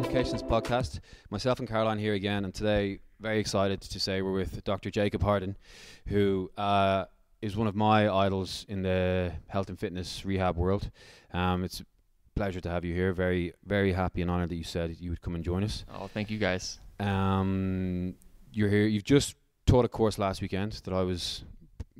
Education's podcast. Myself and Caroline here again, and today very excited to say we're with Dr. Jacob Harden, who uh, is one of my idols in the health and fitness rehab world. Um, it's a pleasure to have you here. Very, very happy and honoured that you said you would come and join us. Oh, thank you guys. Um, you're here. You've just taught a course last weekend that I was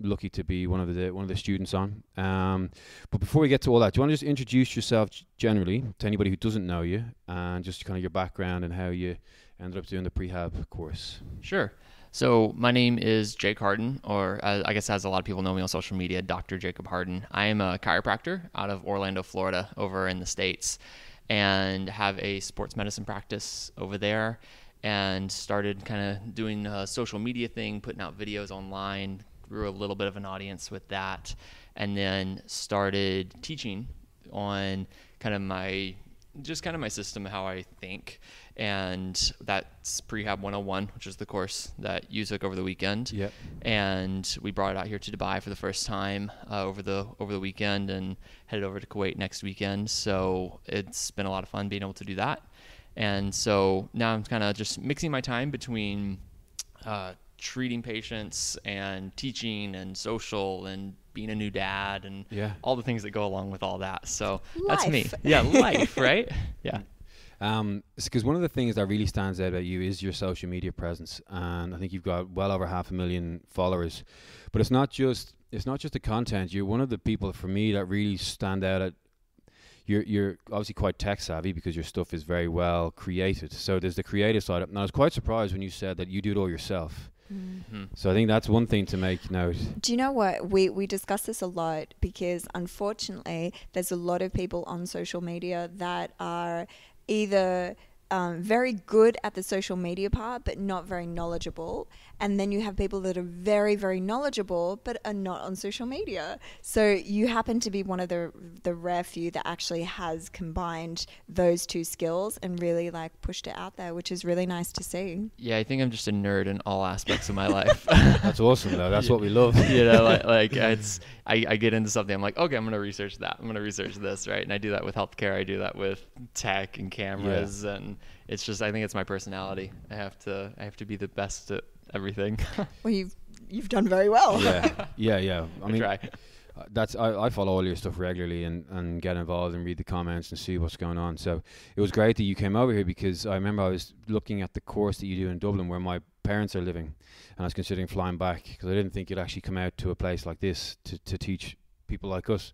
lucky to be one of the one of the students on. Um, but before we get to all that, do you want to just introduce yourself generally to anybody who doesn't know you, and just kind of your background and how you ended up doing the prehab course? Sure. So my name is Jake Harden, or uh, I guess as a lot of people know me on social media, Dr. Jacob Harden. I am a chiropractor out of Orlando, Florida, over in the states, and have a sports medicine practice over there. And started kind of doing a social media thing, putting out videos online, grew a little bit of an audience with that, and then started teaching on kind of my just kind of my system, how I think, and that's Prehab 101, which is the course that you took over the weekend. Yep. And we brought it out here to Dubai for the first time uh, over the over the weekend, and headed over to Kuwait next weekend. So it's been a lot of fun being able to do that. And so now I'm kind of just mixing my time between uh, treating patients and teaching and social and being a new dad and Yeah. all the things that go along with all that. So that's me. Yeah, life, right? Yeah. Um, because one of the things that really stands out about you is your social media presence, and I think you've got well over half a million followers. But it's not just it's not just the content. You're one of the people for me that really stand out. At you're you're obviously quite tech savvy because your stuff is very well created. So there's the creative side. And I was quite surprised when you said that you do it all yourself. Mhm. So I think that's one thing to make note. Do you know what? We, we discuss this a lot because unfortunately, there's a lot of people on social media that are either um, very good at the social media part, but not very knowledgeable. And then you have people that are very, very knowledgeable, but are not on social media. So you happen to be one of the the rare few that actually has combined those two skills and really like pushed it out there, which is really nice to see. Yeah, I think I'm just a nerd in all aspects of my life. That's awesome though. That's what we love. you know, like, like it's I, I get into something. I'm like, okay, I'm gonna research that. I'm gonna research this, right? And I do that with healthcare. I do that with tech and cameras, and it's just I think it's my personality. I have to I have to be the best at everything. Well, you've you've done very well. yeah, yeah, yeah. I I mean, try. Uh, that's I, I follow all your stuff regularly and, and get involved and read the comments and see what's going on. So it was great that you came over here because I remember I was looking at the course that you do in Dublin where my parents are living, and I was considering flying back because I didn't think you'd actually come out to a place like this to, to teach people like us.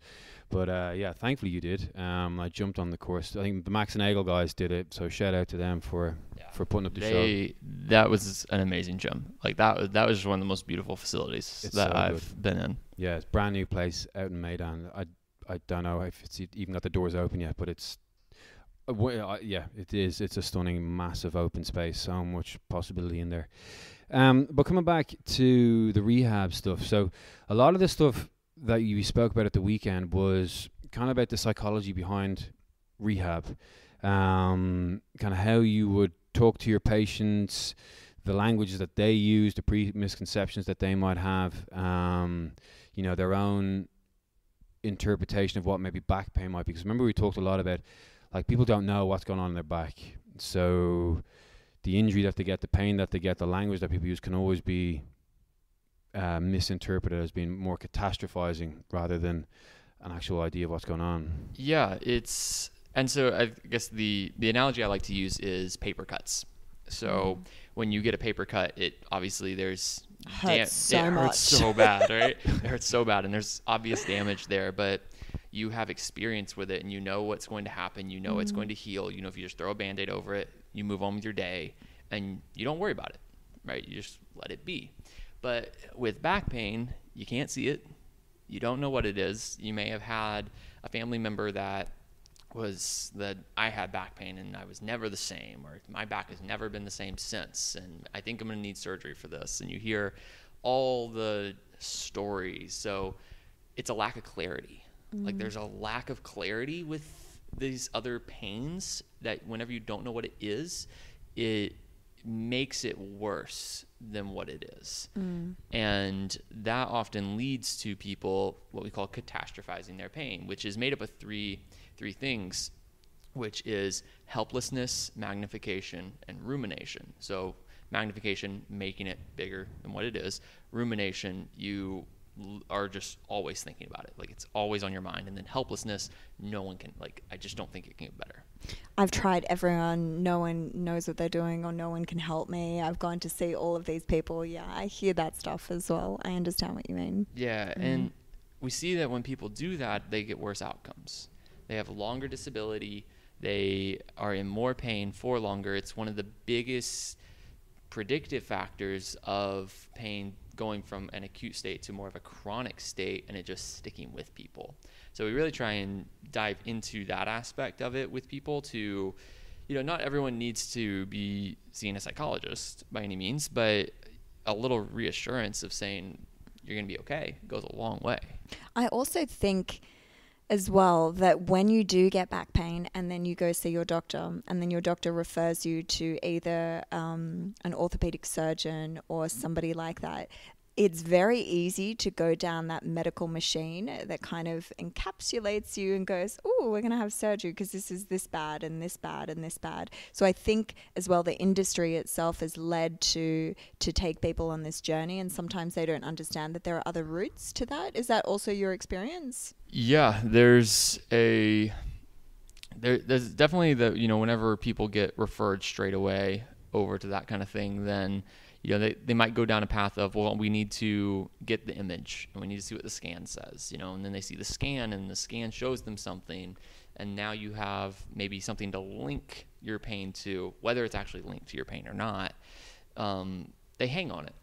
But uh, yeah, thankfully you did. Um, I jumped on the course. I think the Max and Eagle guys did it, so shout out to them for Yeah. for putting up the show. That was an amazing gym. Like that was that was just one of the most beautiful facilities It's that so I've been in. Yeah, it's a brand new place out in Meydan. I I don't know if it's even got the doors open yet, but it's uh, w- uh, yeah, it is. It's a stunning, massive open space. So much possibility in there. Um, but coming back to the rehab stuff, so a lot of this stuff that you spoke about at the weekend was kind of about the psychology behind rehab, um, kind of how you would talk to your patients, the languages that they use, the pre misconceptions that they might have, um, you know, their own interpretation of what maybe back pain might be. Because remember, we talked a lot about like people don't know what's going on in their back, so the injury that they get, the pain that they get, the language that people use can always be uh, misinterpreted as being more catastrophizing rather than an actual idea of what's going on. Yeah, it's and so I guess the the analogy I like to use is paper cuts. So when you get a paper cut, it obviously there's Hurts so it hurts much. so bad, right? it hurts so bad, and there's obvious damage there, but you have experience with it, and you know what's going to happen. You know it's going to heal. You know if you just throw a band-aid over it, you move on with your day, and you don't worry about it, right? You just let it be. But with back pain, you can't see it. You don't know what it is. You may have had a family member that was that I had back pain and I was never the same, or my back has never been the same since, and I think I'm going to need surgery for this. And you hear all the stories. So it's a lack of clarity. Like mm-hmm. there's a lack of clarity with these other pains that whenever you don't know what it is, it makes it worse than what it is. Mm. And that often leads to people what we call catastrophizing their pain, which is made up of three three things. which is helplessness, magnification, and rumination. So, magnification, making it bigger than what it is. Rumination, you are just always thinking about it. Like it's always on your mind. And then helplessness, no one can, like, I just don't think it can get better. I've tried everyone, no one knows what they're doing or no one can help me. I've gone to see all of these people. Yeah, I hear that stuff as well. I understand what you mean. Yeah, mm-hmm. and we see that when people do that, they get worse outcomes. They have longer disability. They are in more pain for longer. It's one of the biggest predictive factors of pain going from an acute state to more of a chronic state and it just sticking with people. So we really try and dive into that aspect of it with people to you know, not everyone needs to be seeing a psychologist by any means, but a little reassurance of saying you're going to be okay goes a long way. I also think as well that when you do get back pain and then you go see your doctor and then your doctor refers you to either um, an orthopedic surgeon or somebody like that it's very easy to go down that medical machine that kind of encapsulates you and goes, "Oh, we're going to have surgery because this is this bad and this bad and this bad." So I think as well the industry itself has led to to take people on this journey and sometimes they don't understand that there are other routes to that. Is that also your experience? Yeah, there's a there there's definitely the you know whenever people get referred straight away over to that kind of thing then you know, they, they might go down a path of, well, we need to get the image and we need to see what the scan says, you know, and then they see the scan and the scan shows them something. And now you have maybe something to link your pain to, whether it's actually linked to your pain or not. Um, they hang on it,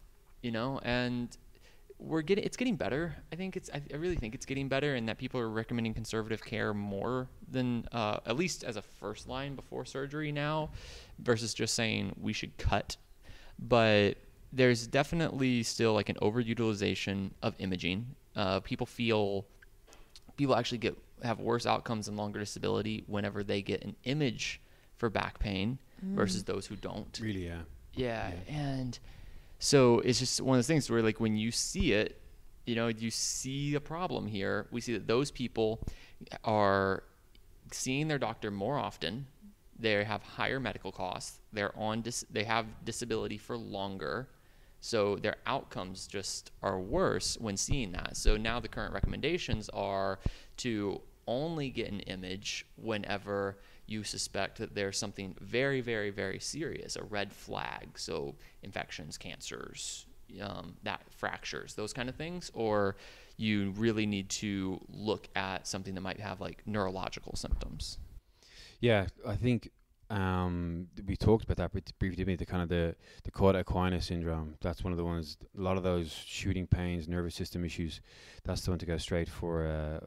you know, and we're getting, it's getting better. I think it's, I, I really think it's getting better and that people are recommending conservative care more than, uh, at least as a first line before surgery now versus just saying we should cut but there's definitely still like an overutilization of imaging. Uh, people feel people actually get have worse outcomes and longer disability whenever they get an image for back pain mm. versus those who don't. Really, yeah. yeah. Yeah, and so it's just one of those things where like when you see it, you know, you see a problem here. We see that those people are seeing their doctor more often they have higher medical costs. They're on dis- they have disability for longer. So their outcomes just are worse when seeing that. So now the current recommendations are to only get an image whenever you suspect that there's something very, very, very serious, a red flag. So infections, cancers, um, that fractures, those kind of things, or you really need to look at something that might have like neurological symptoms. Yeah, I think um, we talked about that briefly. The kind of the the cauda equina syndrome. That's one of the ones. A lot of those shooting pains, nervous system issues. That's the one to go straight for uh,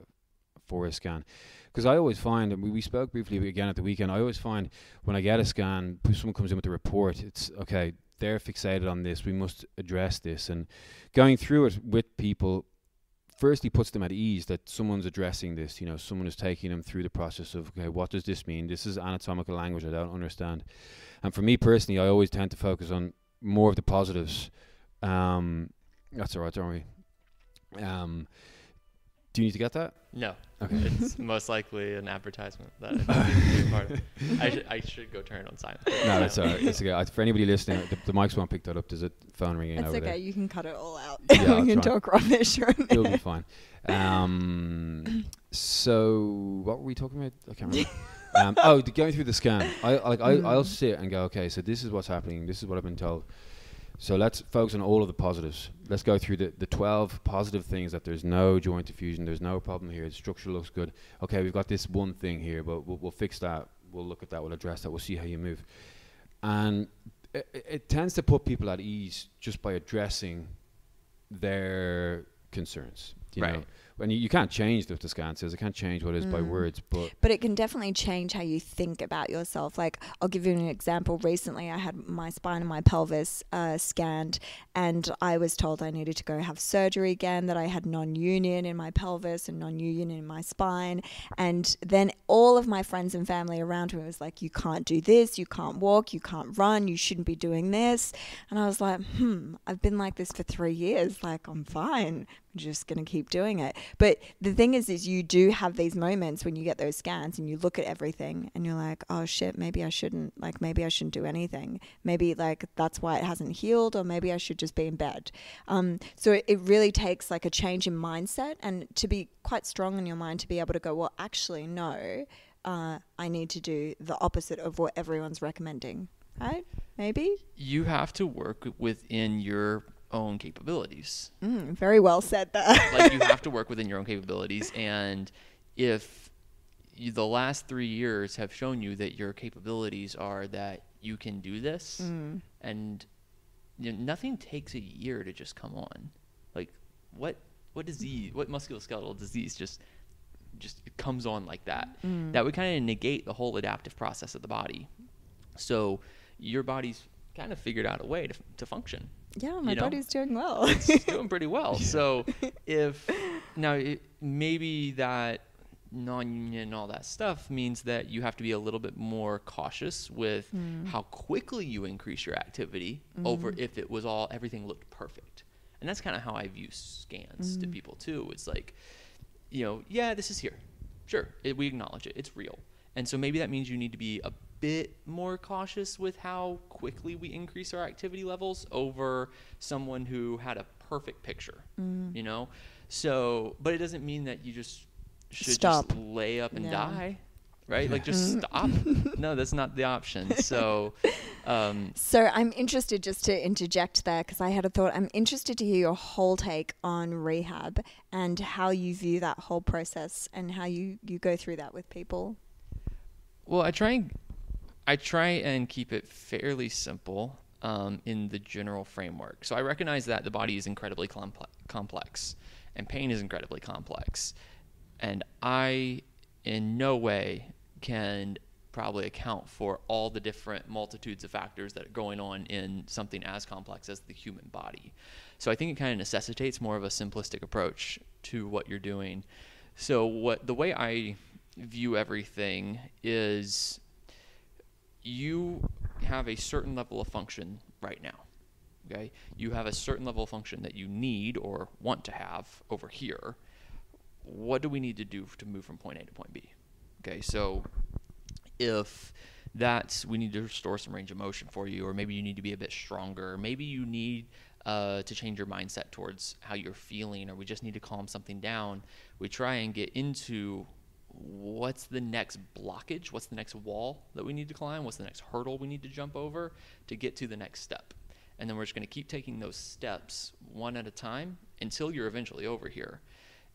for a scan. Because I always find, and we, we spoke briefly again at the weekend. I always find when I get a scan, someone comes in with a report. It's okay. They're fixated on this. We must address this. And going through it with people firstly puts them at ease that someone's addressing this. You know, someone is taking them through the process of okay, what does this mean? This is anatomical language I don't understand. And for me personally, I always tend to focus on more of the positives. Um, that's all right, don't we? Um, do you need to get that? No. Okay. It's most likely an advertisement that I, part of. I, should, I should go turn it on silent. No, that's all right. It's okay. For anybody listening, the, the mics won't pick that up. There's a phone ringing That's over okay. there. You can cut it all out. Yeah, we can try. talk rubbish. It'll be fine. Um, so what were we talking about? I can't remember. um, oh, the, going through the scan. I like I, I'll Mm. sit and go, okay, so this is what's happening. This is what I've been told. So let's focus on all of the positives. Let's go through the, the 12 positive things that there's no joint diffusion, there's no problem here, the structure looks good. Okay, we've got this one thing here, but we'll, we'll fix that. We'll look at that, we'll address that, we'll see how you move. And it, it- tends to put people at ease just by addressing their concerns. You Right. know, and you, you can't change what the scan says. I can't change what it is by Mm. words, but But it can definitely change how you think about yourself. Like, I'll give you an example. Recently, I had my spine and my pelvis uh, scanned, and I was told I needed to go have surgery again, that I had non union in my pelvis and non union in my spine. And then all of my friends and family around me was like, You can't do this, you can't walk, you can't run, you shouldn't be doing this. And I was like, Hmm, I've been like this for three years. Like, I'm fine just going to keep doing it. But the thing is, is you do have these moments when you get those scans and you look at everything and you're like, oh shit, maybe I shouldn't, like, maybe I shouldn't do anything. Maybe like that's why it hasn't healed, or maybe I should just be in bed. Um, so it, really takes like a change in mindset and to be quite strong in your mind to be able to go, well, actually, no, uh, I need to do the opposite of what everyone's recommending. Right? Maybe? You have to work within your own capabilities. Mm, very well said there. like you have to work within your own capabilities, and if you, the last three years have shown you that your capabilities are that you can do this, Mm. and you know, nothing takes a year to just come on. Like what what disease, what musculoskeletal disease just just it comes on like that? Mm. That would kind of negate the whole adaptive process of the body. So your body's kind of figured out a way to, to function Yeah, my you know, body's doing well. it's doing pretty well. So if now it, maybe that non-union and all that stuff means that you have to be a little bit more cautious with Mm. how quickly you increase your activity over Mm-hmm. if it was all everything looked perfect. And that's kind of how I view scans Mm. to people too. It's like, you know, yeah, this is here. Sure, it, we acknowledge it. It's real. And so maybe that means you need to be a bit more cautious with how quickly we increase our activity levels over someone who had a perfect picture, Mm. you know? So, but it doesn't mean that you just should Stop. just lay up and Yeah. die, right? Like just Mm. stop. no, that's not the option. So, um, So I'm interested just to interject there because I had a thought. I'm interested to hear your whole take on rehab and how you view that whole process and how you, you go through that with people. Well, I try and I try and keep it fairly simple um, in the general framework. So I recognize that the body is incredibly comple- complex, and pain is incredibly complex, and I, in no way, can probably account for all the different multitudes of factors that are going on in something as complex as the human body. So I think it kind of necessitates more of a simplistic approach to what you're doing. So what the way I view everything is you have a certain level of function right now. Okay? You have a certain level of function that you need or want to have over here. What do we need to do to move from point A to point B? Okay, so if that's we need to restore some range of motion for you, or maybe you need to be a bit stronger, maybe you need uh, to change your mindset towards how you're feeling, or we just need to calm something down. We try and get into what's the next blockage, what's the next wall that we need to climb, what's the next hurdle we need to jump over to get to the next step. And then we're just going to keep taking those steps one at a time until you're eventually over here.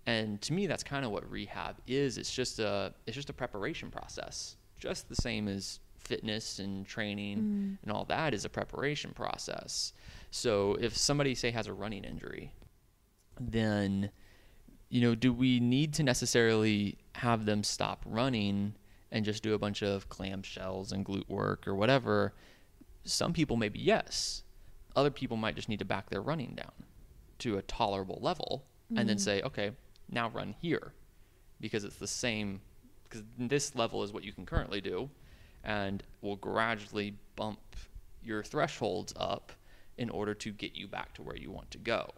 And to me, that's kind of what rehab is. It's just a it's just a preparation process, just the same as fitness and training mm. and all that is a preparation process. So if somebody say has a running injury, then you know, do we need to necessarily have them stop running and just do a bunch of clamshells and glute work or whatever? Some people maybe yes. Other people might just need to back their running down to a tolerable level and then mm-hmm. say, okay, now run here because it's the same because this level is what you can currently do and will gradually bump your thresholds up in order to get you back to where you want to go.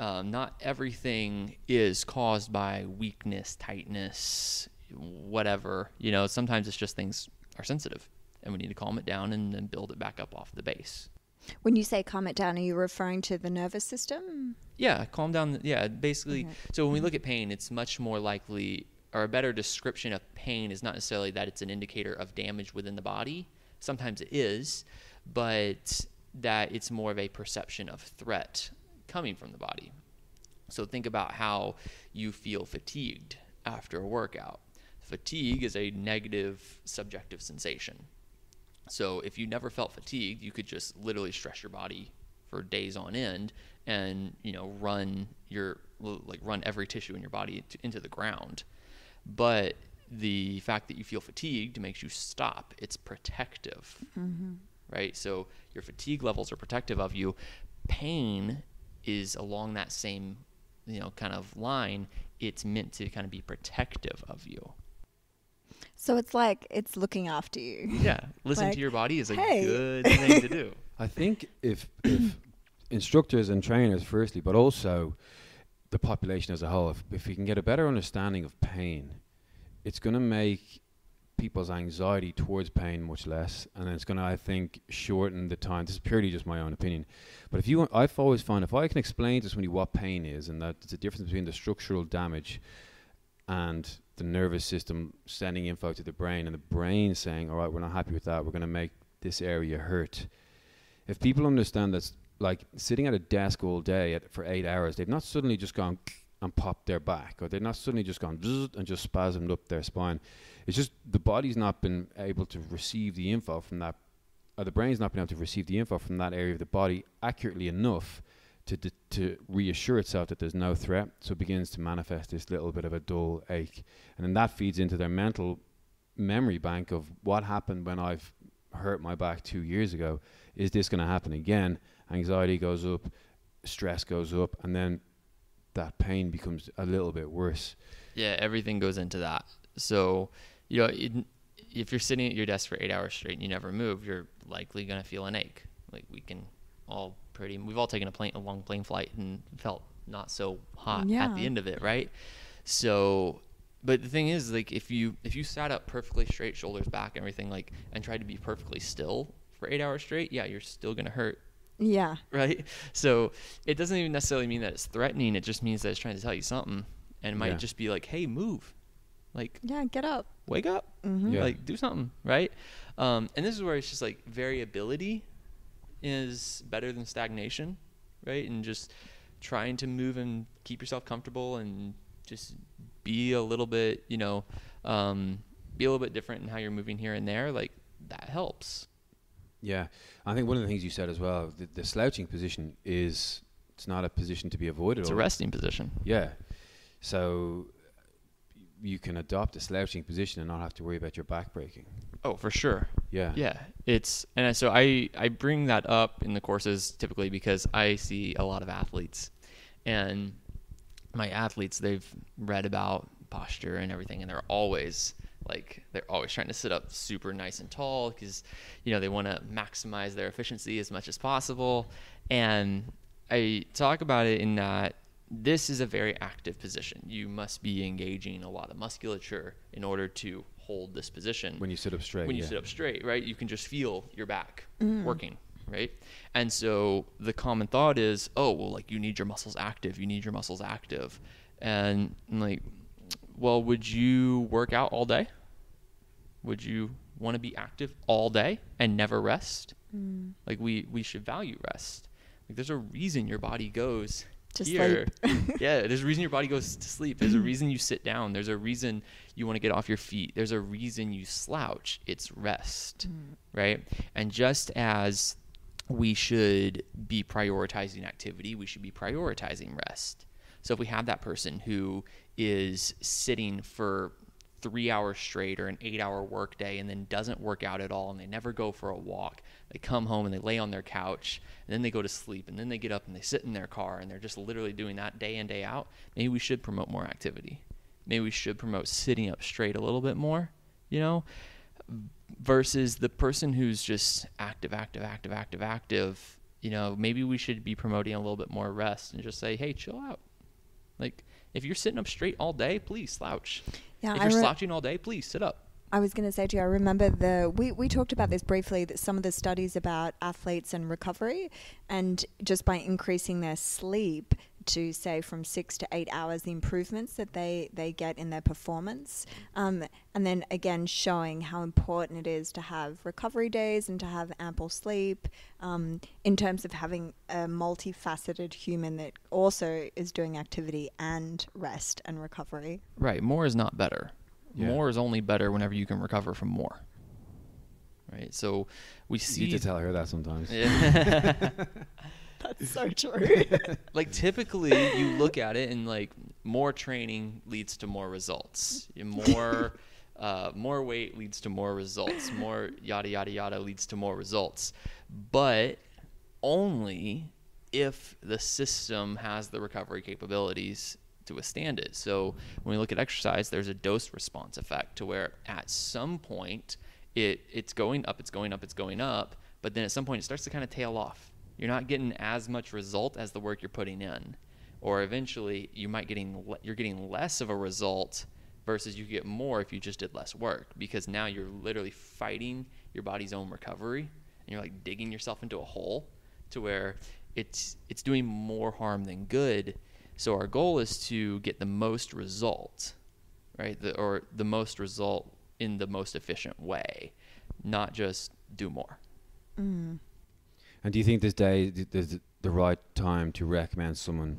Um, not everything is caused by weakness, tightness, whatever. You know, sometimes it's just things are sensitive and we need to calm it down and then build it back up off the base. When you say calm it down, are you referring to the nervous system? Yeah, calm down. Yeah, basically. Okay. So when we look at pain, it's much more likely, or a better description of pain is not necessarily that it's an indicator of damage within the body. Sometimes it is, but that it's more of a perception of threat coming from the body. So think about how you feel fatigued after a workout. Fatigue is a negative subjective sensation. So if you never felt fatigued, you could just literally stress your body for days on end and, you know, run your like run every tissue in your body into the ground. But the fact that you feel fatigued makes you stop. It's protective. Mm-hmm. Right? So your fatigue levels are protective of you. Pain is along that same, you know, kind of line. It's meant to kind of be protective of you. So it's like it's looking after you. Yeah, listen Like, to your body is a hey. good thing to do. I think if if instructors and trainers, firstly, but also the population as a whole, if, if we can get a better understanding of pain, it's going to make people's anxiety towards pain much less, and it's going to, I think, shorten the time. This is purely just my own opinion, but if you, I've always found if I can explain to somebody what pain is, and that it's a difference between the structural damage and the nervous system sending info to the brain, and the brain saying, "All right, we're not happy with that. We're going to make this area hurt." If people understand that's like sitting at a desk all day at, for eight hours, they've not suddenly just gone and popped their back, or they've not suddenly just gone and just spasmed up their spine. It's just the body's not been able to receive the info from that, or the brain's not been able to receive the info from that area of the body accurately enough to d- to reassure itself that there's no threat. So it begins to manifest this little bit of a dull ache, and then that feeds into their mental memory bank of what happened when I've hurt my back two years ago. Is this going to happen again? Anxiety goes up, stress goes up, and then that pain becomes a little bit worse. Yeah, everything goes into that. So, you know, it, if you're sitting at your desk for eight hours straight and you never move, you're likely going to feel an ache. Like we can all pretty, we've all taken a plane, a long plane flight and felt not so hot Yeah. at the end of it, right? So, but the thing is, like, if you if you sat up perfectly straight, shoulders back, everything like, and tried to be perfectly still for eight hours straight, yeah, you're still gonna hurt Yeah. right? So it doesn't even necessarily mean that it's threatening. It just means that it's trying to tell you something, and it might Yeah. just be like, "Hey, move, like Yeah. Get up. Wake up, hmm Yeah. like do something," right? Um, and this is where it's just like variability is better than stagnation, right? And just trying to move and keep yourself comfortable and just be a little bit, you know, um, be a little bit different in how you're moving here and there. Like that helps. Yeah, I think one of the things you said as well, the, the slouching position is it's not a position to be avoided. It's a resting position. Yeah, so you can adopt a slouching position and not have to worry about your back breaking. Oh, for sure. Yeah, Yeah, it's and so I I bring that up in the courses typically because I see a lot of athletes, and my athletes they've read about posture and everything, and they're always like they're always trying to sit up super nice and tall because you know they want to maximize their efficiency as much as possible, and I talk about it in that this is a very active position. You must be engaging a lot of musculature in order to hold this position when you sit up straight. when you yeah. sit up straight, right? You can just feel your back working, right? And so the common thought is, oh, well, like you need your muscles active. You need your muscles active. And I'm like, well, would you work out all day? Would you want to be active all day and never rest? Mm. Like we we should value rest. Like there's a reason your body goes To here. yeah, there's a reason your body goes to sleep. There's a reason you sit down. There's a reason you want to get off your feet. There's a reason you slouch. It's rest, mm. right? And just as we should be prioritizing activity, we should be prioritizing rest. So if we have that person who is sitting for three hours straight or an eight hour workday and then doesn't work out at all and they never go for a walk, they come home and they lay on their couch and then they go to sleep and then they get up and they sit in their car and they're just literally doing that day in, day out, maybe we should promote more activity. Maybe we should promote sitting up straight a little bit more, you know, versus the person who's just active, active, active, active, active. You know, maybe we should be promoting a little bit more rest and just say, hey, chill out. Like, if you're sitting up straight all day, please slouch. Yeah. if I you're re- slouching all day, please sit up. I was going to say to you, I remember the we, we talked about this briefly that some of the studies about athletes and recovery, and just by increasing their sleep to say from six to eight hours, the improvements that they they get in their performance, um, and then again showing how important it is to have recovery days and to have ample sleep, um, in terms of having a multifaceted human that also is doing activity and rest and recovery. Right. More is not better. Yeah. More is only better whenever you can recover from more. Right. So we You need to tell her that sometimes. Yeah. That's so true. like typically you look at it and like more training leads to more results more uh, more weight leads to more results more yada yada yada leads to more results but only if the system has the recovery capabilities to withstand it so when we look at exercise there's a dose response effect to where at some point it it's going up it's going up it's going up but then at some point it starts to kind of tail off you're not getting as much result as the work you're putting in. Or eventually you might getting you're getting less of a result versus you get more if you just did less work. Because now you're literally fighting your body's own recovery and you're like digging yourself into a hole to where it's it's doing more harm than good. So our goal is to get the most result right? The, or the most result in the most efficient way not just do more. Mm. And do you think this day is the right time to recommend someone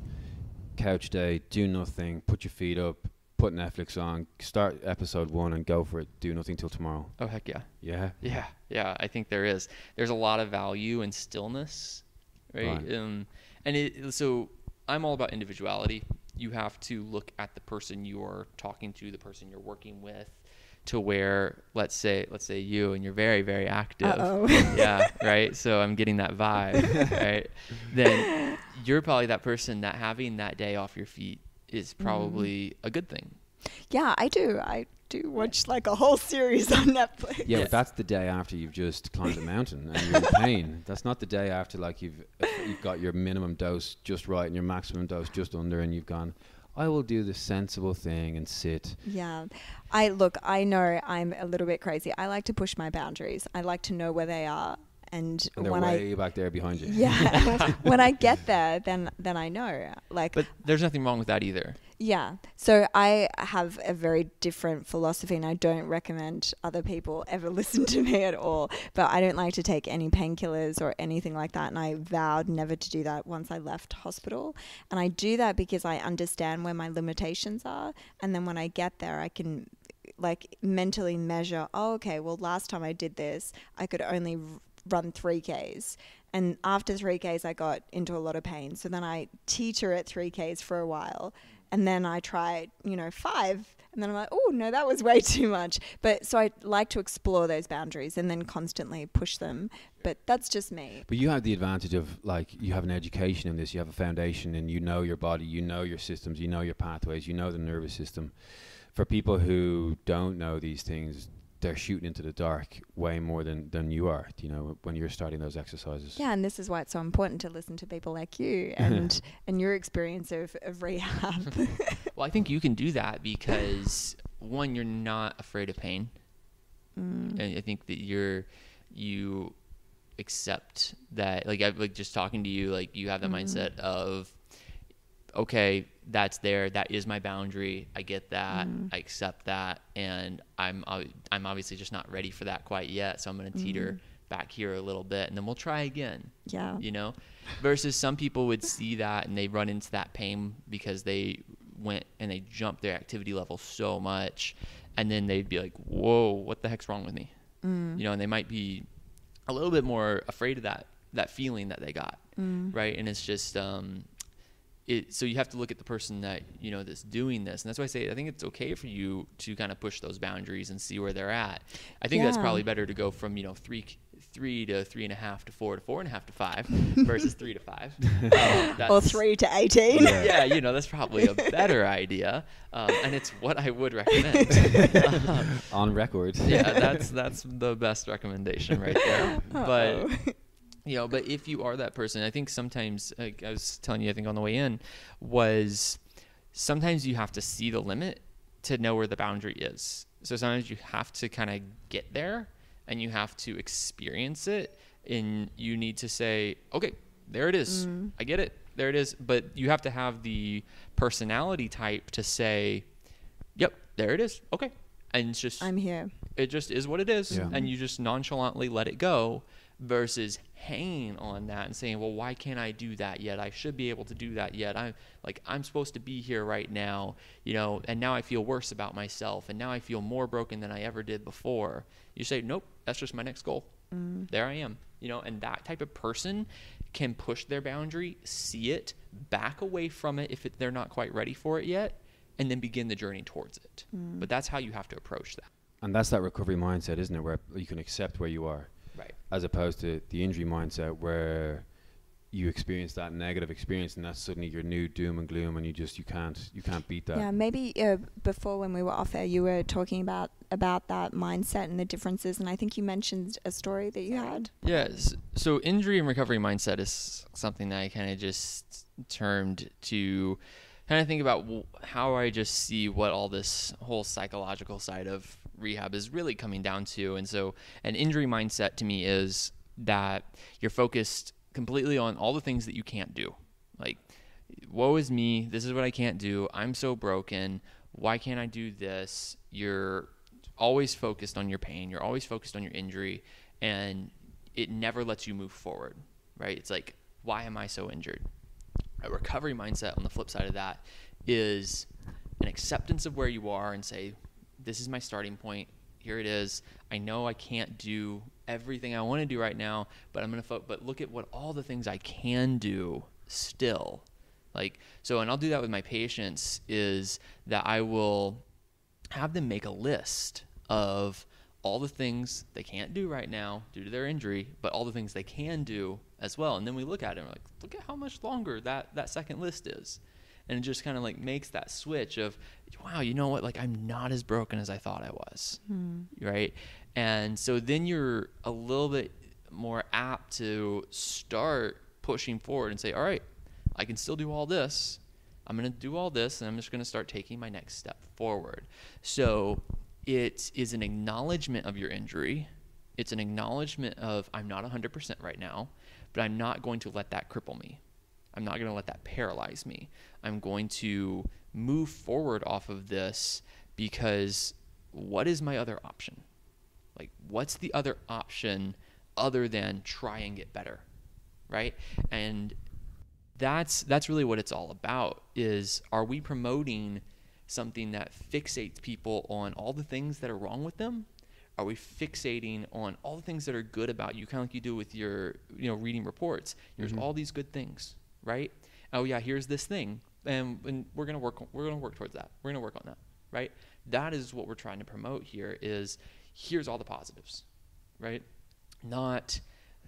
couch day, do nothing, put your feet up, put Netflix on, start episode one and go for it, do nothing till tomorrow? oh heck yeah Yeah. Yeah, yeah, I think there is. There's a lot of value in stillness, right? Right. Um, and it, so I'm all about individuality. You have to look at the person you're talking to, the person you're working with, to where let's say let's say you and you're very very active. Uh-oh. yeah, right. So I'm getting that vibe, right? Then you're probably that person that having that day off your feet is mm-hmm. probably a good thing. Yeah, I do. I do watch like a whole series on Netflix. Yeah, Yeah. but that's the day after you've just climbed a mountain and you're in pain. That's not the day after like you've you've got your minimum dose just right and your maximum dose just under, and you've gone. I will do the sensible thing and sit. Yeah. I look, I know I'm a little bit crazy. I like to push my boundaries. I like to know where they are and, And they're when I way back there behind you. yeah, when I get there, then then I know. Like But there's nothing wrong with that either. Yeah. So I have a very different philosophy and I don't recommend other people ever listen to me at all. But I don't like to take any painkillers or anything like that. And I vowed never to do that once I left hospital. And I do that because I understand where my limitations are. And then when I get there, I can like mentally measure, oh, okay, well, last time I did this, I could only run 3Ks. And after 3Ks, I got into a lot of pain. So then I teeter at 3Ks for a while. And then I tried, you know, five. And then I'm like, oh, no, that was way too much. But so I like to explore those boundaries and then constantly push them. But that's just me. But you have the advantage of like you have an education in this, you have a foundation, and you know your body, you know your systems, you know your pathways, you know the nervous system. For people who don't know these things, they're shooting into the dark way more than than you are. You know when you're starting those exercises. Yeah, and this is why it's so important to listen to people like you and and your experience of, of rehab. Well, I think you can do that because one, you're not afraid of pain. Mm. And I think that you're you accept that like I like just talking to you like you have that Mm. mindset of okay that's there that is my boundary I get that Mm. I accept that and I'm I'm obviously just not ready for that quite yet so I'm going to teeter back here a little bit and then we'll try again yeah. you know versus some people would see that and they run into that pain because they went and they jumped their activity level so much and then they'd be like whoa what the heck's wrong with me Mm. you know and they might be a little bit more afraid of that that feeling that they got Mm. right and it's just um it so you have to look at the person that you know that's doing this and that's why i say i think it's okay for you to kind of push those boundaries and see where they're at i think that's probably better to go from you know three three to three and a half to four to four and a half to five versus three to five Um, Or three to 18. Yeah. yeah, you know, that's probably a better idea, um, and it's what I would recommend. Um, On record. yeah, that's that's the best recommendation right there. But Uh-oh. You know, but if you are that person, I think sometimes like I was telling you, I think on the way in was sometimes you have to see the limit to know where the boundary is. So sometimes you have to kind of get there and you have to experience it and you need to say, okay, there it is. Mm. I get it. There it is. But you have to have the personality type to say, yep, there it is. Okay. And it's just I'm here. it just is what it is Yeah. and you just nonchalantly let it go versus hanging on that and saying well why can't i do that yet? I should be able to do that yet. I'm like i'm supposed to be here right now you know and now i feel worse about myself and now i feel more broken than i ever did before. You say nope that's just my next goal. Mm. There i am you know and that type of person can push their boundary see it back away from it if it, they're not quite ready for it yet and then begin the journey towards it. Mm. But that's how you have to approach that. And that's that recovery mindset, isn't it? Where you can accept where you are, right as opposed to the injury mindset, where you experience that negative experience and that's suddenly your new doom and gloom and you just you can't you can't beat that Yeah, maybe uh, before when we were off air, you were talking about about that mindset and the differences, and I think you mentioned a story that you had. Yes. So injury and recovery mindset is something that I kind of just termed to kind of think about w- how I just see what all this whole psychological side of rehab is really coming down to. And so an injury mindset to me is that you're focused completely on all the things that you can't do. Like, woe is me. This is what I can't do. I'm so broken. Why can't I do this? You're always focused on your pain. You're always focused on your injury, and it never lets you move forward, right? It's like, why am I so injured? A recovery mindset on the flip side of that is an acceptance of where you are and say, this is my starting point. Here it is. I know I can't do everything I want to do right now, but I'm going to fo- but look at what all the things I can do still. Like so and I'll do that with my patients is that I will have them make a list of all the things they can't do right now due to their injury, but all the things they can do as well. And then we look at it and we're like, look at how much longer that, that second list is. And it just kind of like makes that switch of, wow, you know what? Like, I'm not as broken as I thought I was. Hmm. Right. And so then you're a little bit more apt to start pushing forward and say, all right, I can still do all this. I'm going to do all this and I'm just going to start taking my next step forward. So it is an acknowledgement of your injury. It's an acknowledgement of I'm not 100% right now, but I'm not going to let that cripple me. I'm not going to let that paralyze me. I'm going to move forward off of this because what is my other option? Like, what's the other option other than try and get better? Right? And that's that's really what it's all about is are we promoting something that fixates people on all the things that are wrong with them are we fixating on all the things that are good about you kind of like you do with your you know reading reports here's mm-hmm. all these good things right oh yeah here's this thing and, and we're going to work we're going to work towards that. We're going to work on that right? That is what we're trying to promote here is here's all the positives right? Not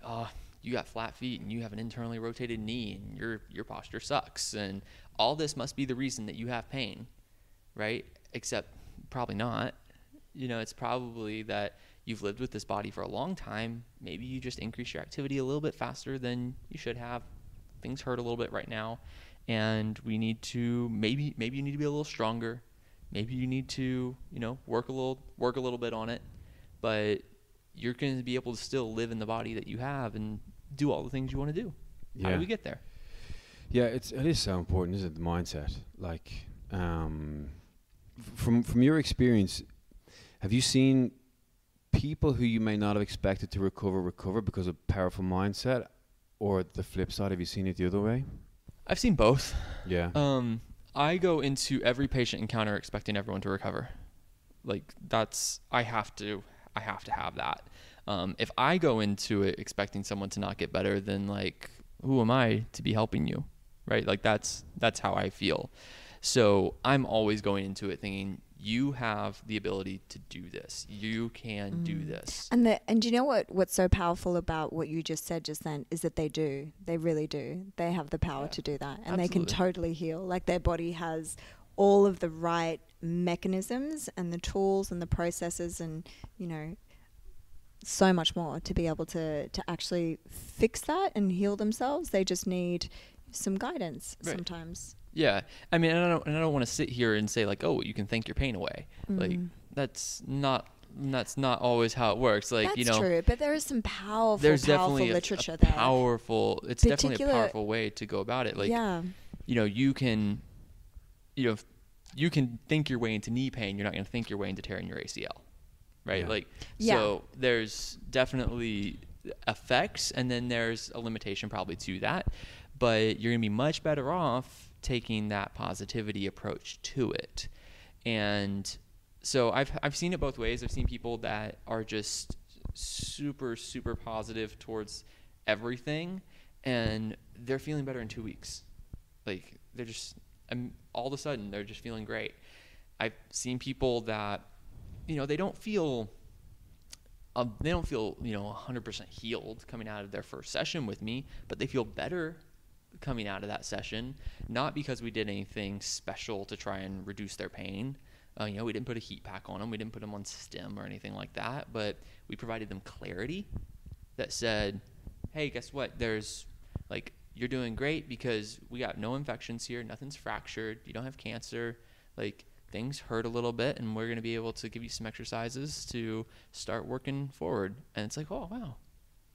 uh, you got flat feet and you have an internally rotated knee and your your posture sucks and all this must be the reason that you have pain right? Except probably not. You know it's probably that you've lived with this body for a long time. Maybe you just increase your activity a little bit faster than you should have. Things hurt a little bit right now and we need to maybe maybe you need to be a little stronger maybe you need to you know work a little work a little bit on it but you're going to be able to still live in the body that you have and do all the things you want to do how Yeah. do we get there Yeah, it's it is so important, isn't it? The mindset. Like, um, from from your experience, have you seen people who you may not have expected to recover recover because of powerful mindset, or the flip side? Have you seen it the other way? I've seen both Yeah. Um, I go into every patient encounter expecting everyone to recover. Like that's I have to I have to have that. Um, if I go into it expecting someone to not get better, then like who am I to be helping you, right? Like that's that's how I feel. So I'm always going into it thinking you have the ability to do this. You can do mm. this. And the and do you know what what's so powerful about what you just said just then is that they do. They really do. They have the power Yeah, to do that. And they can totally heal. Like their body has all of the right mechanisms and the tools and the processes and, you know, so much more to be able to to actually fix that and heal themselves. They just need some guidance Right. sometimes. Yeah, I mean, and I don't, and I don't want to sit here and say like, oh, you can think your pain away. Like Mm. that's not that's not always how it works. Like That's you know, true, but there is some powerful, there's powerful definitely a- literature a, there. powerful. It's definitely a powerful way to go about it. Like yeah. you know, you can, you know, you can think your way into knee pain. You're not going to think your way into tearing your ACL, right? Yeah. Like Yeah. so, there's definitely effects, and then there's a limitation probably to that. But you're going to be much better off taking that positivity approach to it, and so I've I've seen it both ways. I've seen people that are just super super positive towards everything, and they're feeling better in two weeks. Like they're just um, all of a sudden they're just feeling great. I've seen people that you know they don't feel um, they don't feel you know 100% healed coming out of their first session with me, but they feel better coming out of that session, not because we did anything special to try and reduce their pain. Uh, you know, we didn't put a heat pack on them, we didn't put them on stim or anything like that, but we provided them clarity that said, "Hey, guess what? There's like you're doing great because we got no infections here, nothing's fractured, you don't have cancer, like." things hurt a little bit and we're going to be able to give you some exercises to start working forward and it's like oh wow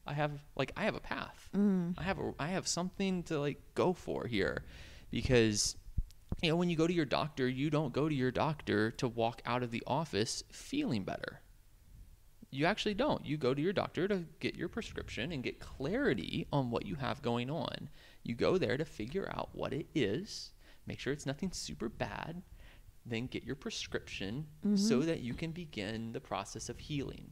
i have like i have a path. Mm. i have a i have something to like go for here because you know when you go to your doctor you don't go to your doctor to walk out of the office feeling better. You actually don't. You go to your doctor to get your prescription and get clarity on what you have going on. You go there to figure out what it is make sure it's nothing super bad then get your prescription so that you can begin the process of healing.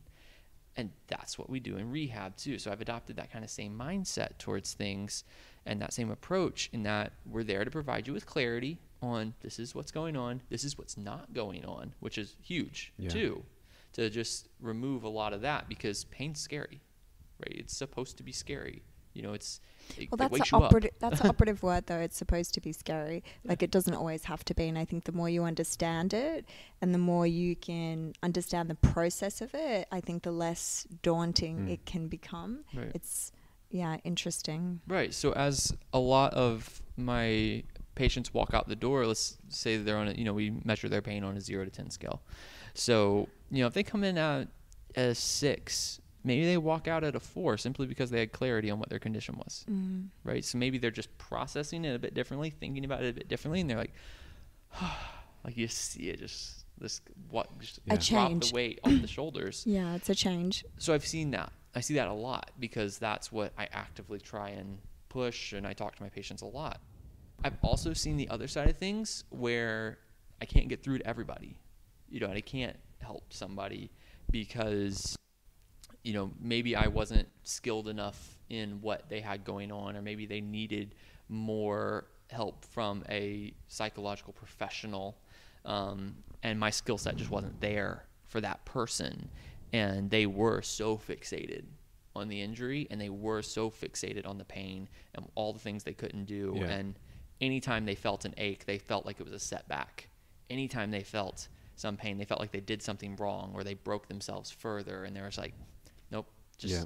And that's what we do in rehab too. So I've adopted that kind of same mindset towards things and that same approach in that we're there to provide you with clarity on this is what's going on, this is what's not going on, which is huge Yeah. too. To just remove a lot of that because pain's scary. Right? It's supposed to be scary. You know, it's it, Well, that's wakes the you up. operative. That's an operative word, though. It's supposed to be scary. Like it doesn't always have to be. And I think the more you understand it, and the more you can understand the process of it, I think the less daunting Mm. it can become. Right. It's yeah, interesting. Right. So as a lot of my patients walk out the door, let's say they're on a, you know, we measure their pain on a 0 to 10 scale. So, you know, if they come in at a 6, maybe they walk out at a 4 simply because they had clarity on what their condition was. Mm. Right? So maybe they're just processing it a bit differently, thinking about it a bit differently and they're like like you see it just this what just A drop change. the weight off the shoulders Yeah, it's a change. so I've seen that. I see that a lot because that's what I actively try and push, and I talk to my patients a lot. I've also seen the other side of things where I can't get through to everybody. You know, and I can't help somebody because, you know, maybe I wasn't skilled enough in what they had going on, or maybe they needed more help from a psychological professional, um, and my skill set just wasn't there for that person. And they were so fixated on the injury, and they were so fixated on the pain and all the things they couldn't do. Yeah. And anytime they felt an ache, they felt like it was a setback. Anytime they felt some pain, they felt like they did something wrong or they broke themselves further, and they were like, "Nope, just Yeah.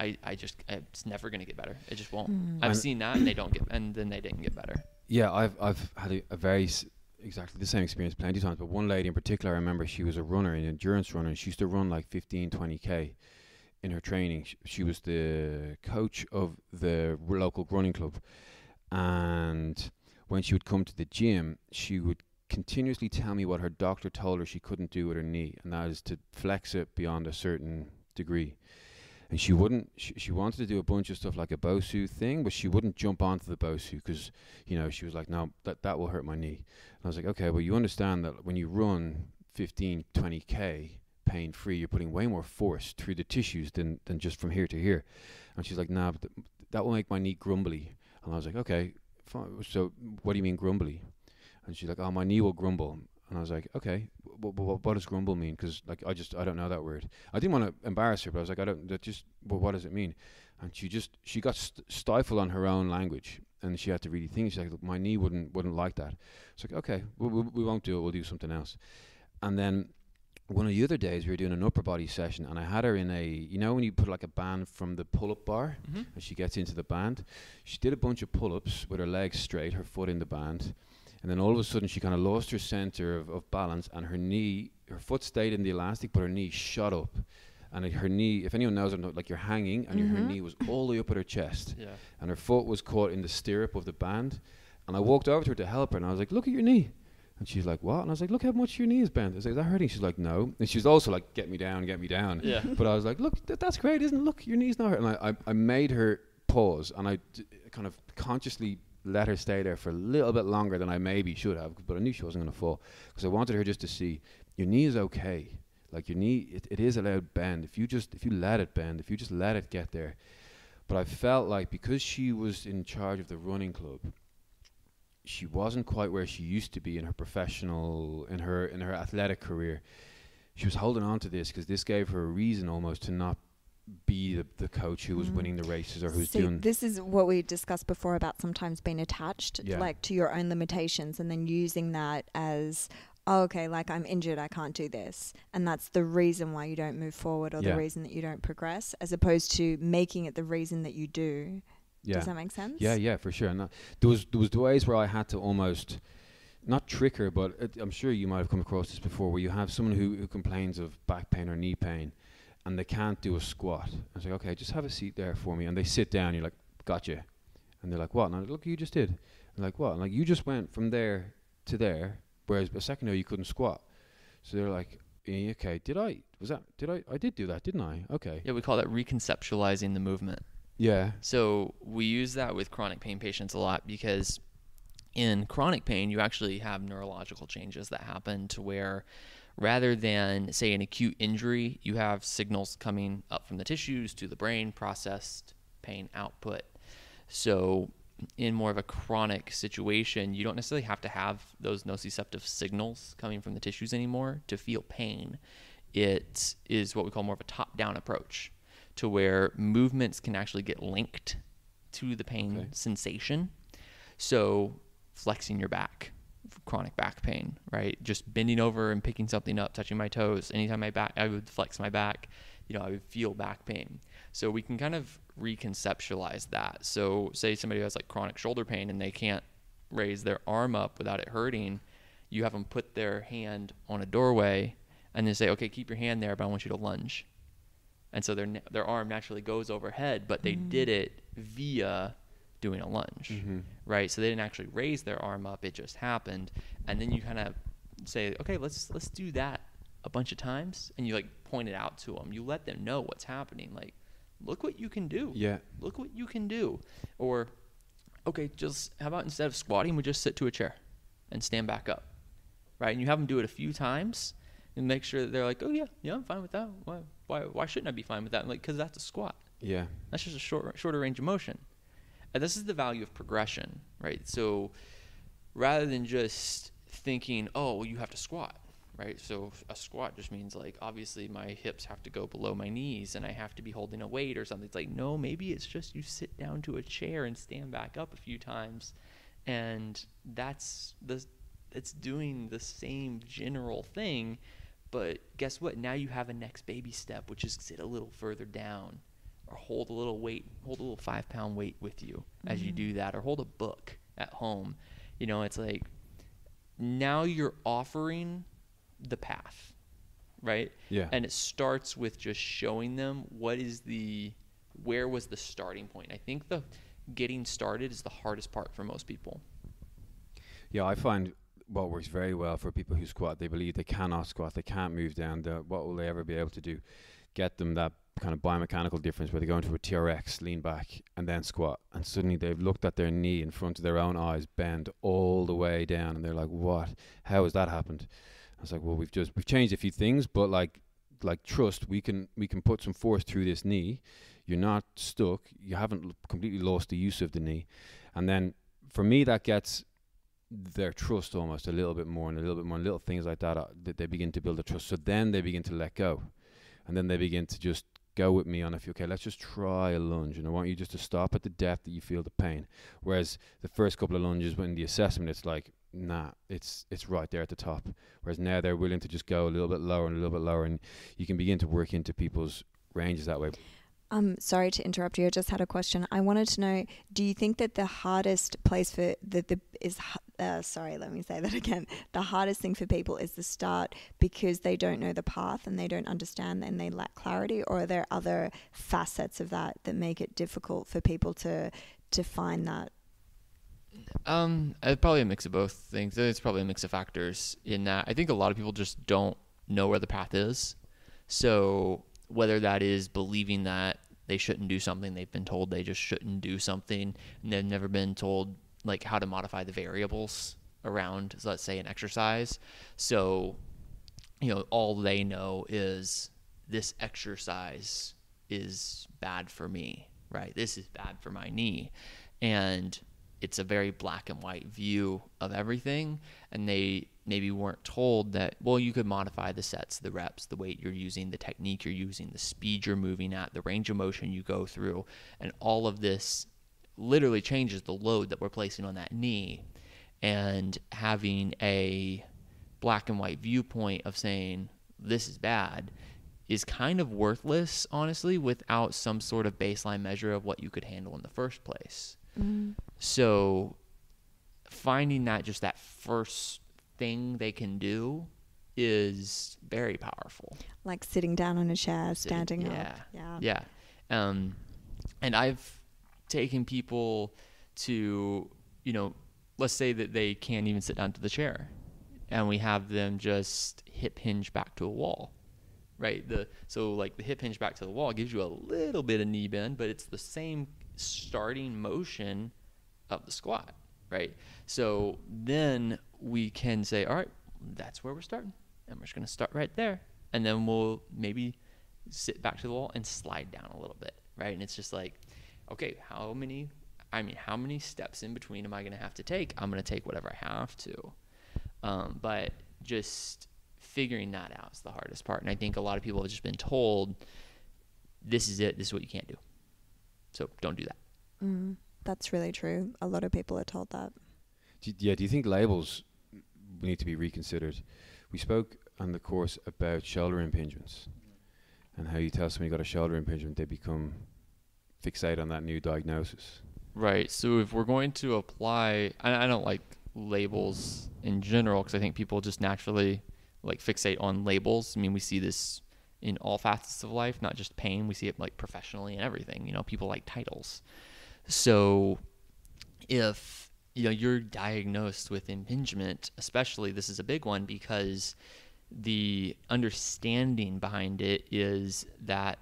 I, I just it's never gonna get better. It just won't." Mm. I've And- seen that, and they don't get, and then they didn't get better. Yeah, I've I've had a, a very s- exactly the same experience plenty of times. But one lady in particular, I remember she was a runner, an endurance runner, and she used to run like 15, 20 k in her training. She, she was the coach of the r- local running club, and when she would come to the gym, she would continuously tell me what her doctor told her she couldn't do with her knee, and that is to flex it beyond a certain degree. And she wouldn't. She, she wanted to do a bunch of stuff like a Bosu thing, but she wouldn't jump onto the Bosu because you know, she was like, no, that, that will hurt my knee. And I was like, okay, well, you understand that when you run 15, 20K pain free, you're putting way more force through the tissues than, than just from here to here. And she's like, nah, but th- that will make my knee grumbly. And I was like, okay, fine. So what do you mean grumbly? And she's like, oh, my knee will grumble. And I was like, okay, w- w- what does grumble mean? Because like I just I don't know that word. I didn't want to embarrass her, but I was like, I don't. That just well, what does it mean? And she just she got st- stifled on her own language, and she had to really think. She's like, Look, my knee wouldn't wouldn't like that. It's like, okay, we, we, we won't do it. We'll do something else. And then one of the other days we were doing an upper body session, and I had her in a you know when you put like a band from the pull up bar, Mm-hmm. and she gets into the band. She did a bunch of pull ups with her legs straight, her foot in the band. And then all of a sudden, she kind of lost her center of, of balance, and her knee, her foot stayed in the elastic, but her knee shot up. And it, her knee, if anyone knows, like you're hanging, and your, her Mhm. knee was all the way up at her chest, Yeah. and her foot was caught in the stirrup of the band. And I walked over to her to help her, and I was like, "Look at your knee." And she's like, "What?" And I was like, "Look how much your knee is bent." I was like, "Is that hurting?" She's like, "No." And she was also like, "Get me down, get me down." Yeah. But I was like, look, th- that's great, isn't it? Look, your knee's not hurting. And I, I, I made her pause and I d- kind of consciously let her stay there for a little bit longer than I maybe should have, but I knew she wasn't going to fall because I wanted her just to see your knee is okay. Like your knee, it, it is allowed bend. If you just, if you let it bend, if you just let it get there. But I felt like because she was in charge of the running club, she wasn't quite where she used to be in her professional, in her in her athletic career she was holding on to this because this gave her a reason almost to not be the, the coach who was Mm. winning the races or who's See, doing this is what we discussed before about sometimes being attached, Yeah. like to your own limitations, and then using that as, oh, okay, like I'm injured, I can't do this, and that's the reason why you don't move forward or Yeah. the reason that you don't progress, as opposed to making it the reason that you do. yeah Does that make sense? Yeah, yeah, for sure. And that, there was there was the ways where I had to almost not trick her, but it, I'm sure you might have come across this before, where you have someone who, who complains of back pain or knee pain, and they can't do a squat. I was like, okay, just have a seat there for me, and they sit down. You're like, gotcha, and they're like, what? And I'm like, look, you just did. I'm like, what? I'm like, you just went from there to there, whereas a second ago you couldn't squat. So they're like, okay, did I? Was that? Did I? I did do that, didn't I? Okay. Yeah, we call that reconceptualizing the movement. Yeah. So we use that with chronic pain patients a lot because in chronic pain, you actually have neurological changes that happen to where rather than, say, an acute injury, you have signals coming up from the tissues to the brain, processed pain output. So in more of a chronic situation, you don't necessarily have to have those nociceptive signals coming from the tissues anymore to feel pain. It is what we call more of a top down approach to where movements can actually get linked to the pain Okay. sensation. So, flexing your back, chronic back pain, right? Just bending over and picking something up, touching my toes. Anytime my back, I would flex my back, you know, I would feel back pain. So, we can kind of reconceptualize that. So, say somebody has like chronic shoulder pain and they can't raise their arm up without it hurting, you have them put their hand on a doorway and then say, okay, keep your hand there, but I want you to lunge and so their their arm naturally goes overhead, but they did mm. it via doing a lunge, Mhm. right? So they didn't actually raise their arm up; it just happened. And then you kind of say, okay, let's let's do that a bunch of times, and you like point it out to them. You let them know what's happening. Like, look what you can do. Yeah. Look what you can do. Or, okay, just how about instead of squatting, we just sit to a chair and stand back up, right? And you have them do it a few times and make sure that they're like, oh yeah, yeah, I'm fine with that. Why, why, why shouldn't I be fine with that? I'm like, because that's a squat. Yeah. That's just a short, shorter range of motion. And this is the value of progression, right? So rather than just thinking, oh, well, you have to squat, right? So a squat just means like, obviously, my hips have to go below my knees and I have to be holding a weight or something. It's like, no, maybe it's just you sit down to a chair and stand back up a few times. And that's the, it's doing the same general thing. But guess what? Now you have a next baby step, which is sit a little further down hold a little weight, hold a little five pound weight with you as you mm-hmm. do that, or hold a book at home. You know, it's like now you're offering the path, right? Yeah. And it starts with just showing them what is the, where was the starting point. I think the getting started is the hardest part for most people. Yeah, I find what works very well for people who squat. They believe they cannot squat, they can't move down. The, what will they ever be able to do? Get them that kind of biomechanical difference where they go into a TRX, lean back, and then squat, and suddenly they've looked at their knee in front of their own eyes, bend all the way down, and they're like, "What? How has that happened?" I was like, "Well, we've just we've changed a few things, but like like trust, we can we can put some force through this knee. You're not stuck. You haven't l- completely lost the use of the knee, and then for me that gets their trust almost a little bit more and a little bit more and little things like that uh, that they begin to build a trust so then they begin to let go and then they begin to just go with me on if you okay let's just try a lunge and i want you just to stop at the depth that you feel the pain. Whereas the first couple of lunges when the assessment it's like nah it's it's right there at the top. Whereas now they're willing to just go a little bit lower and a little bit lower and you can begin to work into people's ranges that way Um, sorry to interrupt you. I just had a question. I wanted to know: Do you think that the hardest place for the the is uh, sorry, let me say that again. The hardest thing for people is the start because they don't know the path and they don't understand and they lack clarity, or are there other facets of that that make it difficult for people to to find that? Um, it's probably a mix of both things. It's probably a mix of factors in that I think a lot of people just don't know where the path is. So whether that is believing that they shouldn't do something, they've been told they just shouldn't do something, and they've never been told like how to modify the variables around, so let's say, an exercise. So, you know, all they know is this exercise is bad for me, right? This is bad for my knee. And it's a very black and white view of everything and they maybe weren't told that well you could modify the sets the reps the weight you're using the technique you're using the speed you're moving at the range of motion you go through and all of this literally changes the load that we're placing on that knee. And having a black and white viewpoint of saying this is bad is kind of worthless honestly without some sort of baseline measure of what you could handle in the first place so finding that just that first thing they can do is very powerful. Like sitting down on a chair, Sitting- standing yeah, up. Yeah. Yeah. Um, and I've taken people to, you know, let's say that they can't even sit down to the chair and we have them just hip hinge back to a wall. Right? The so like the hip hinge back to the wall gives you a little bit of knee bend, but it's the same starting motion of the squat, right? So then we can say, all right, that's where we're starting. And we're just going to start right there. And then we'll maybe sit back to the wall and slide down a little bit, right? And it's just like, okay, how many, I mean, how many steps in between am I going to have to take? I'm going to take whatever I have to. Um, but just figuring that out is the hardest part. And I think a lot of people have just been told, this is it, this is what you can't do. So don't do that. Mm, that's really true. A lot of people are told that. Do yeah, do you think labels need to be reconsidered? We spoke on the course about shoulder impingements and how you tell somebody got a shoulder impingement, they become fixated on that new diagnosis. Right. So if we're going to apply, I, I don't like labels in general because I think people just naturally like fixate on labels. I mean, we see this in all facets of life, not just pain. We see it like professionally and everything. You know, people like titles. So if you know you're diagnosed with impingement, especially this is a big one because the understanding behind it is that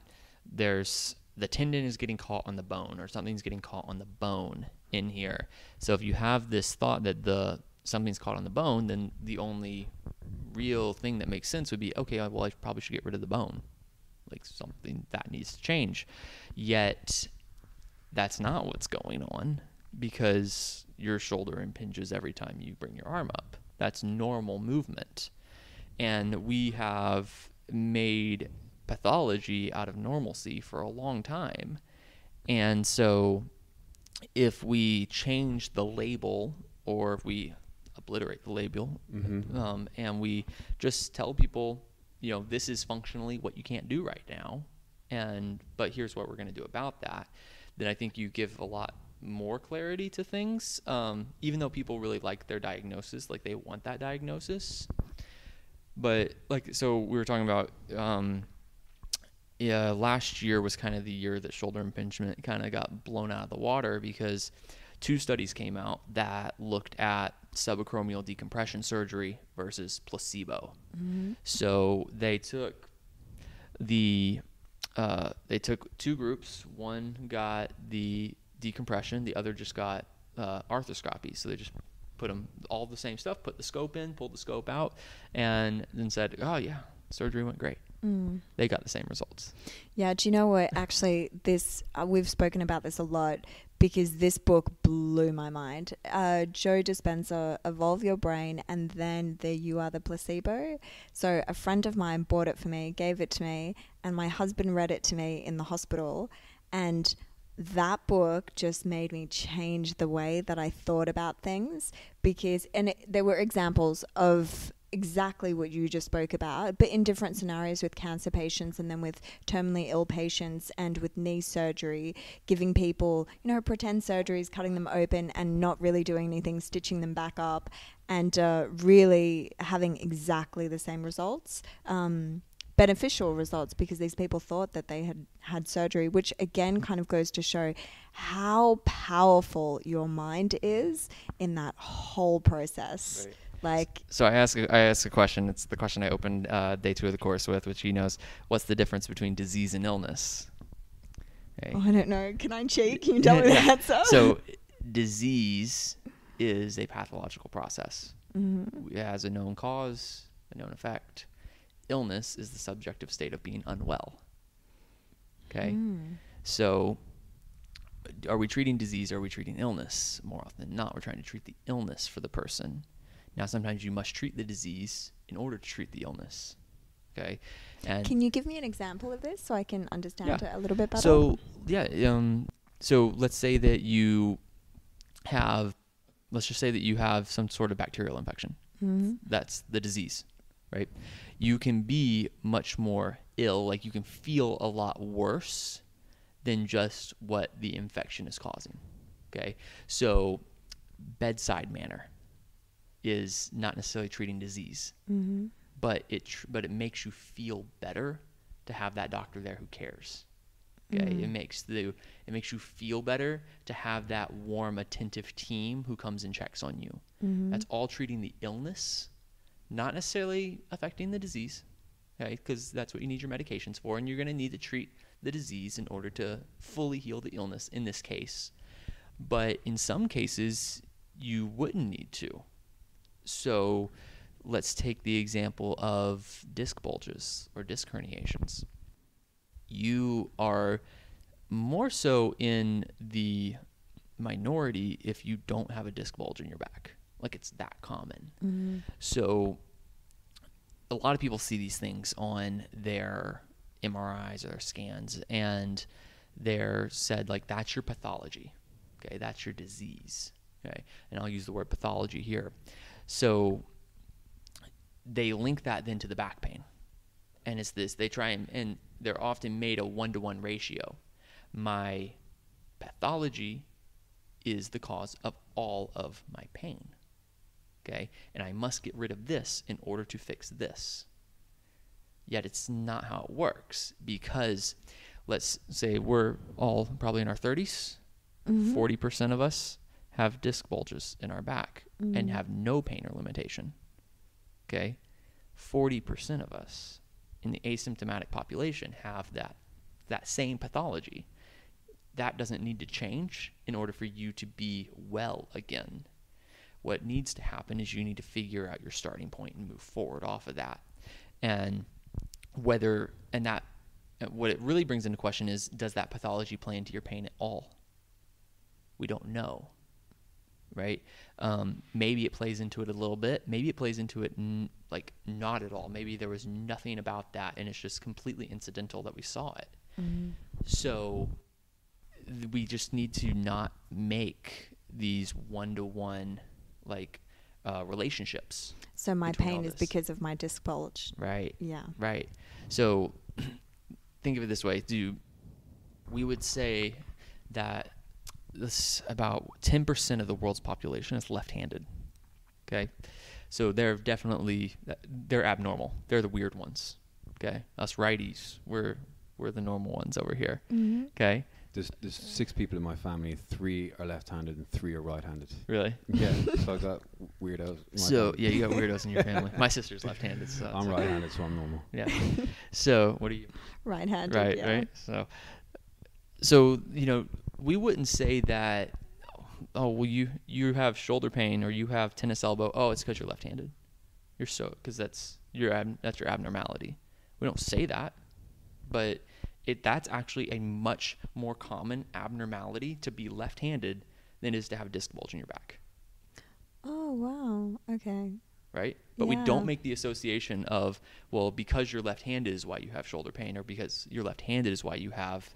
there's the tendon is getting caught on the bone or something's getting caught on the bone in here. So if you have this thought that the something's caught on the bone, then the only real thing that makes sense would be okay, well I probably should get rid of the bone. Like something that needs to change. Yet that's not what's going on because your shoulder impinges every time you bring your arm up. That's normal movement. And we have made pathology out of normalcy for a long time. And so if we change the label or if we obliterate the label Mm-hmm. um, and we just tell people, you know, this is functionally what you can't do right now, and but here's what we're going to do about that. Then I think you give a lot more clarity to things. Um, even though people really like their diagnosis, like they want that diagnosis, but like so we were talking about. Um, yeah, last year was kind of the year that shoulder impingement kind of got blown out of the water because two studies came out that looked at subacromial decompression surgery versus placebo. So they took the uh, they took two groups. One got the decompression, the other just got uh, arthroscopy. So they just put them all the same stuff, put the scope in, pulled the scope out, and then said, "Oh yeah, surgery went great." Mm. They got the same results. Yeah, do you know what? Actually, this uh, we've spoken about this a lot because this book blew my mind. Uh, Joe Dispenza, "Evolve Your Brain," and then the "You Are the Placebo." So a friend of mine bought it for me, gave it to me, and my husband read it to me in the hospital, and that book just made me change the way that I thought about things because, and it, there were examples of exactly what you just spoke about, but in different scenarios with cancer patients and then with terminally ill patients and with knee surgery, giving people, you know, pretend surgeries, cutting them open and not really doing anything, stitching them back up, and uh, really having exactly the same results. Um, beneficial results because these people thought that they had had surgery, which again kind of goes to show how powerful your mind is in that whole process. Like, So I ask I ask a question. It's the question I opened uh, day two of the course with, which he knows. What's the difference between disease and illness? Okay. oh, I don't know. Can I cheat? Can you tell me that? Answer? So disease is a pathological process. Mhm. It has a known cause, a known effect. Illness is the subjective state of being unwell. Okay. Mm. So are we treating disease or are we treating illness? More often than not, we're trying to treat the illness for the person. Now, sometimes you must treat the disease in order to treat the illness. Okay. And Can you give me an example of this so I can understand Yeah. it a little bit better? So yeah, um, so let's say that you have, let's just say that you have some sort of bacterial infection. Mhm. That's the disease, right? You can be much more ill, like you can feel a lot worse than just what the infection is causing. Okay, so bedside manner is not necessarily treating disease Mhm. but it tr- but it makes you feel better to have that doctor there who cares. Okay, it Mhm. makes the it makes you feel better to have that warm, attentive team who comes and checks on you. Mhm. That's all treating the illness, not necessarily affecting the disease. Okay, because that's what you need your medications for, and you're going to need to treat the disease in order to fully heal the illness. In this case, but in some cases you wouldn't need to. So let's take the example of disc bulges or disc herniations. You are more so in the minority if you don't have a disc bulge in your back. Like it's that common. Mhm. So a lot of people see these things on their MRIs or their scans and they're said like that's your pathology. Okay, that's your disease. Okay. And I'll use the word pathology here. So they link that then to the back pain. And it's this they try and, and they're often made a one to one ratio. My pathology is the cause of all of my pain. Okay? And I must get rid of this in order to fix this. Yet it's not how it works because let's say we're all probably in our 30s. Mhm. 40% of us have disc bulges in our back and Mhm. have no pain or limitation. Okay? 40% of us in the asymptomatic population have that that same pathology. That doesn't need to change in order for you to be well again. What needs to happen is you need to figure out your starting point and move forward off of that. And whether and that and what it really brings into question is does that pathology play into your pain at all? We don't know right? Um, maybe it plays into it a little bit. Maybe it plays into it n- like not at all. Maybe there was nothing about that, and it's just completely incidental that we saw it. Mhm. So th- we just need to not make these one-to-one like uh, relationships, So my pain is because of my disc bulge. right? Yeah. Right. So think of it this way: Do we would say that this about 10% of the world's population is left-handed. Okay, so they're definitely they're abnormal. They're the weird ones. Okay, us righties, we're we're the normal ones over here. Mm-hmm. Okay, There's, there's six people in my family. Three are left-handed and three are right-handed. really? Yeah, so I got weirdos. in So family. yeah, you got weirdos in your family. My sister's left-handed, so I'm right-handed, so I'm normal. Yeah. So what are you? Right handed. right yeah. right so so you know we wouldn't say that oh well you you have shoulder pain or you have tennis elbow oh it's because you're left-handed you're so because that's your ab, that's your abnormality we don't say that but it that's actually a much more common abnormality to be left-handed than it is to have a disc bulge in your back Oh wow. Okay. right? But we don't make the association of, well, because you're left-handed is why you have shoulder pain, or because you're left-handed is why you have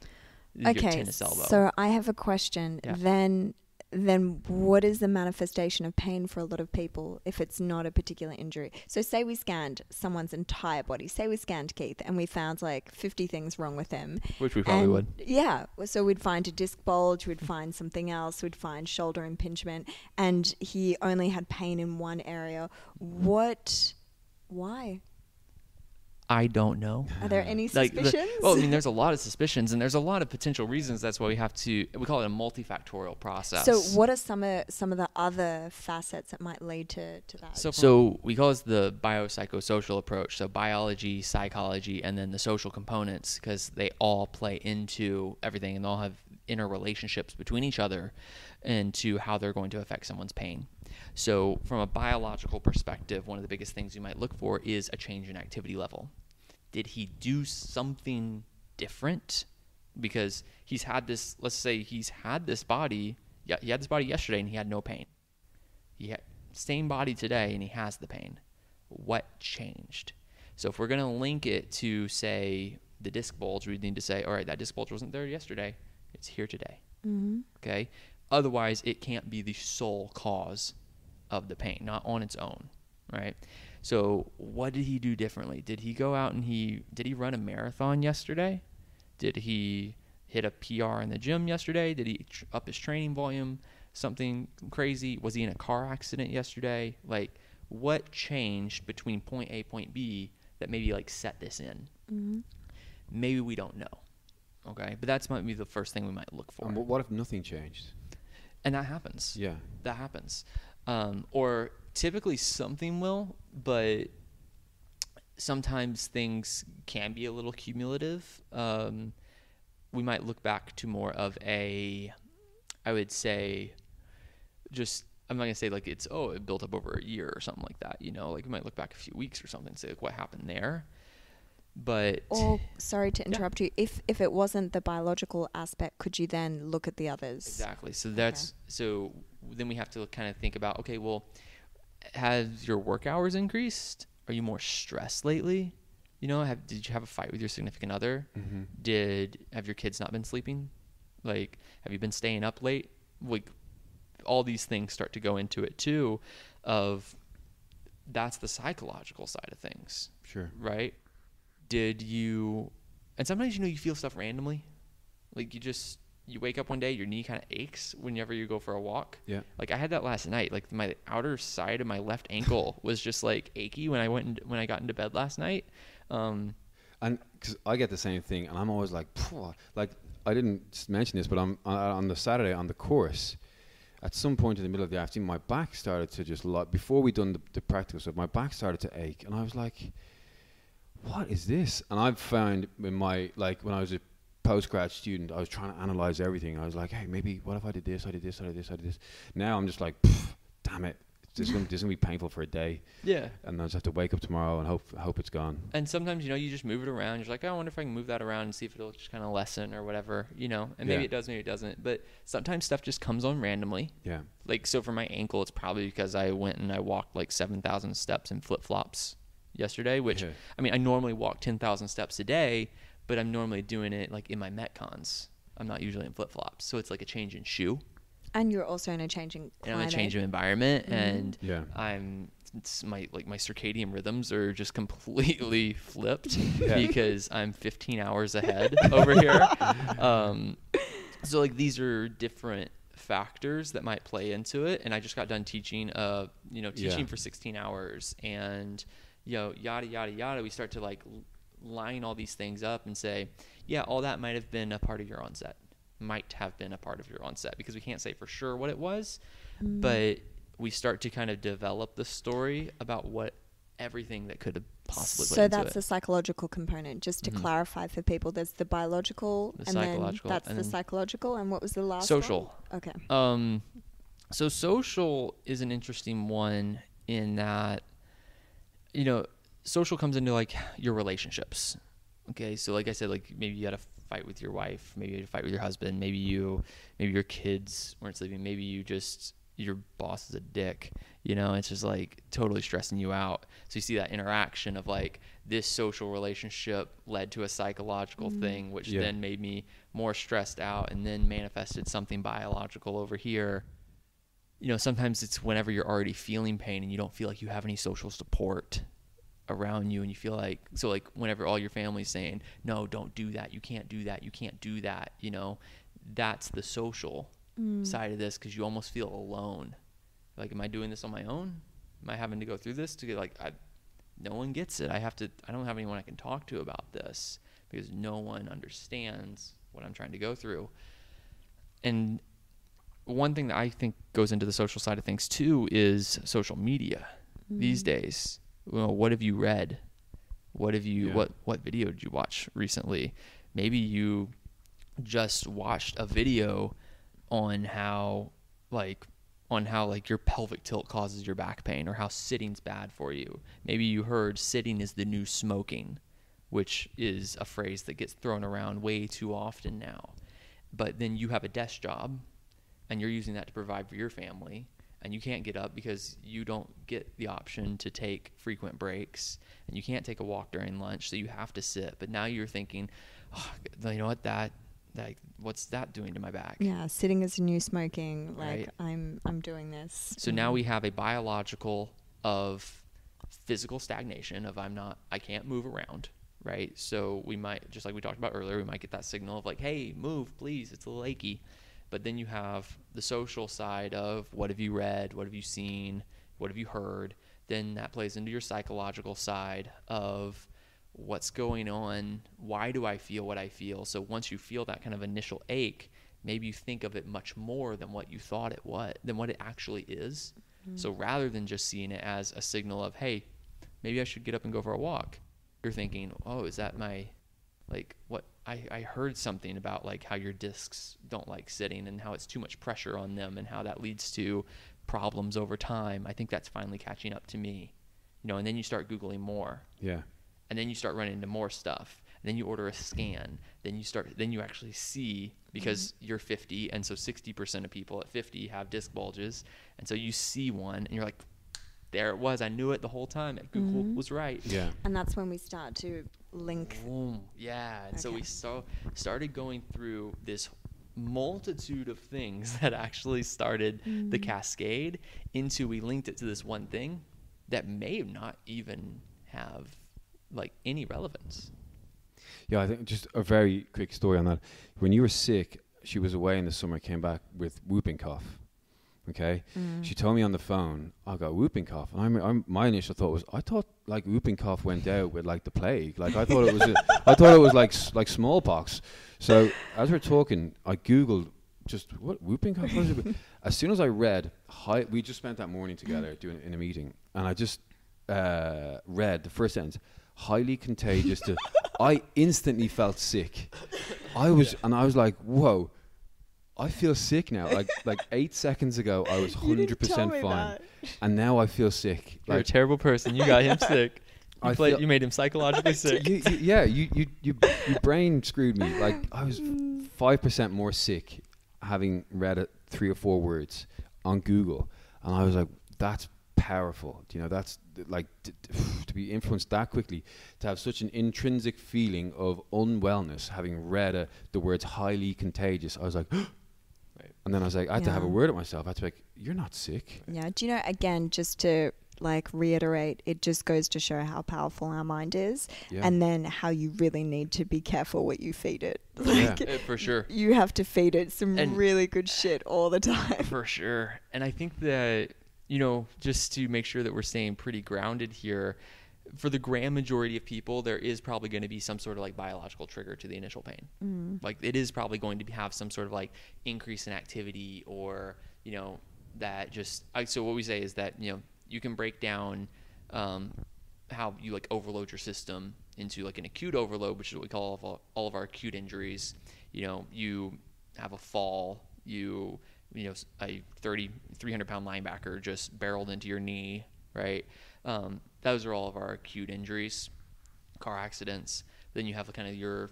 Okay. tennis elbow. So I have a question. Yeah. Then then what is the manifestation of pain for a lot of people if it's not a particular injury? So say we scanned someone's entire body. Say we scanned Keith and we found like 50 things wrong with him. Which we probably And- would. Yeah. So we'd find a disc bulge, we'd mm-hmm. find something else, we'd find shoulder impingement, and he only had pain in one area. Mm-hmm. What? Why? I don't know. Are there any Like, suspicions? well, I mean, there's a lot of suspicions, and there's a lot of potential reasons. That's why we have to. We call it a multifactorial process. so what are some of some of the other facets that might lead to, to that? So, so we call this the biopsychosocial approach. So biology, psychology, and then the social components, because they all play into everything, and they all have interrelationships between each other, and to how they're going to affect someone's pain. So, from a biological perspective, one of the biggest things you might look for is a change in activity level. Did he do something different because he's had this. Let's say he's had this body. Yeah, he had this body yesterday and he had no pain. He had same body today and he has the pain. What changed? So if we're gonna link it to say the disc bulge, we need to say, all right, that disc bulge wasn't there yesterday. It's here today. Mm-hmm. Okay. Otherwise, it can't be the sole cause of the pain, not on its own, right? So, what did he do differently? Did he go out and he did he run a marathon yesterday? Did he hit a PR in the gym yesterday? Did he tr- up his training volume? Something crazy? Was he in a car accident yesterday? Like, what changed between point A point B that maybe like set this in? Mm-hmm. Maybe we don't know. Okay, but that's might be the first thing we might look for, And wh- what if nothing changed? and that happens. Yeah. that happens. Um, or typically something will, but sometimes things can be a little cumulative. Um, we might look back to more of a, I would say, just I'm not gonna say like it's oh it built up over a year or something like that. You know, like we might look back a few weeks or something and say like what happened there. But Or sorry to Yeah. interrupt you. If if it wasn't the biological aspect, could you then look at the others? Exactly. So that's so then we have to kind of think about okay, well, has your work hours increased? Are you more stressed lately? You know, have did you have a fight with your significant other? Mm-hmm. Did have your kids not been sleeping? Like, have you been staying up late? Like, all these things start to go into it too. Of that's the psychological side of things Sure. right? Did you? And sometimes you know you feel stuff randomly, like you just you wake up one day, your knee kind of aches whenever you go for a walk. Yeah. Like I had that last night. Like my outer side of my left ankle was just like achy when I went in, when I got into bed last night. Um, And because I get the same thing, and I'm always like, "Phew," like I didn't mention this, but I'm on, on the Saturday on the course. At some point in the middle of the afternoon, my back started to just like before we done the, the practical stuff, my back started to ache, and I was like, "What is this?" And I've found in my like when I was a postgrad student, I was trying to analyze everything. I was like, "Hey, maybe what if I did this? I did this. I did this. I did this." Now I'm just like, "Damn it! This is gonna, this is gonna be painful for a day." yeah. and I just have to wake up tomorrow and hope hope it's gone. And sometimes you know you just move it around. You're like, oh, I wonder if I can move that around and see if it'll just kind of lessen or whatever, you know. And maybe Yeah. it does, maybe it doesn't. But sometimes stuff just comes on randomly. Yeah, like so for my ankle it's probably because i went and i walked like 7000 steps in flip-flops yesterday which Yeah. i mean i normally walk 10000 steps a day but i'm normally doing it like in my metcons i'm not usually in flip-flops so it's like a change in shoe And you're also in a changing and i'm a change of environment Mhm. and yeah, i'm it's my like my circadian rhythms are just completely flipped Yeah. because i'm 15 hours ahead over here um so like these are different factors that might play into it and i just got done teaching uh you know Yeah. teaching for 16 hours and you know yada yada yada we start to like line all these things up and say yeah all that might have been a part of your onset might have been a part of your onset because we can't say for sure what it was Mm. but we start to kind of develop the story about what everything that could have possibly So that's it. the psychological component. Just to Mhm. clarify for people, there's the biological, The and psychological, then that's and the then psychological. And what was the last? social. One? Okay. Um, so social is an interesting one in that, you know, social comes into like your relationships. Okay, so like I said, like maybe you had a fight with your wife, maybe you had a fight with your husband, maybe you, maybe your kids weren't sleeping, maybe you just your boss is a dick. You know, it's just like totally stressing you out. So you see that interaction of like this social relationship led to a psychological Mhm. thing, which Yeah. then made me more stressed out and then manifested something biological over here. You know, sometimes it's whenever you're already feeling pain and you don't feel like you have any social support around you and you feel like so like whenever all your family's saying, No, don't do that, you can't do that, you can't do that, you know, that's the social Mm. side of this because you almost feel alone. Like, am I doing this on my own? Am I having to go through this to get like I no one gets it. I have to I don't have anyone I can talk to about this because no one understands what I'm trying to go through. And one thing that I think goes into the social side of things too is social media these Mm. days. Well, what have you read? What have you Yeah. what what video did you watch recently? Maybe you just watched a video on how like on how like your pelvic tilt causes your back pain or how sitting's bad for you. Maybe you heard sitting is the new smoking. which is a phrase that gets thrown around way too often now. But then you have a desk job and you're using that to provide for your family and you can't get up because you don't get the option to take frequent breaks and you can't take a walk during lunch so you have to sit but now you're thinking oh, you know what that like what's that doing to my back Yeah, sitting is new smoking. Like Right. I'm I'm doing this. so now we have a biological of physical stagnation of I'm not I can't move around, right? So we might just like we talked about earlier, we might get that signal of like, hey, move, please, it's a little achy. But then you have the social side of what have you read, what have you seen, what have you heard. Then that plays into your psychological side of what's going on, why do I feel what I feel. So once you feel that kind of initial ache, maybe you think of it much more than what you thought it was, than what it actually is. Mm-hmm. So rather than just seeing it as a signal of, hey, maybe I should get up and go for a walk, you're thinking, oh, is that my, like, what? I, I heard something about like how your discs don't like sitting and how it's too much pressure on them and how that leads to problems over time. I think that's finally catching up to me, you know. And then you start googling more, Yeah. and then you start running into more stuff and then you order a scan then you start then you actually see because mm-hmm. you're 50 and so 60% of people at 50 have disc bulges and so you see one and you're like there it was i knew it the whole time google Mhm. was right Yeah. and that's when we start to link. Boom. Yeah. And so we so started going through this multitude of things that actually started the Mm. cascade into we linked it to this one thing that may not even have like any relevance. Yeah, I think just a very quick story on that. When you were sick, she was away in the summer, came back with whooping cough. Okay, Mm. she told me on the phone, I got whooping cough, and I'm, I'm my initial thought was, I thought like whooping cough went out with like the plague, like I thought it was, a, I thought it was like like smallpox. So as we're talking, I googled just what whooping cough was? As soon as I read, hi, we just spent that morning together doing in a meeting, and I just uh, read the first sentence, highly contagious. To, I instantly felt sick. I was, and I was like, whoa. I feel sick now. Like like eight seconds ago, I was hundred percent fine, and now I feel sick. You're a terrible person. You got him sick. You, I played, feel- you made him psychologically sick. you, you, yeah, you, you, you, your brain screwed me. Like I was five percent more sick having read it three or four words on Google, and I was like, "That's powerful." You know, that's like t- t- to be influenced that quickly, to have such an intrinsic feeling of unwellness, having read uh, the words "highly contagious." I was like, Right. and then I was like, I had to have a word at myself. I had to be like, "You're not sick." Yeah. Do you know, again, just to like reiterate, it just goes to show how powerful our mind is Yeah. and then how you really need to be careful what you feed it. Yeah. Like, Uh, for sure. you have to feed it some And- really good shit all the time. For sure. And I think that, you know, just to make sure that we're staying pretty grounded here, for the grand majority of people, there is probably going to be some sort of like biological trigger to the initial pain. Mm. Like it is probably going to have some sort of like increase in activity or, you know, that just, I, so what we say is that, you know, you can break down um, how you like overload your system into like an acute overload, which is what we call all of our, all of our acute injuries. You know, you have a fall, you you know a 30 300 pound linebacker just barreled into your knee, right? Um, those are all of our acute injuries, car accidents. Then you have kind of your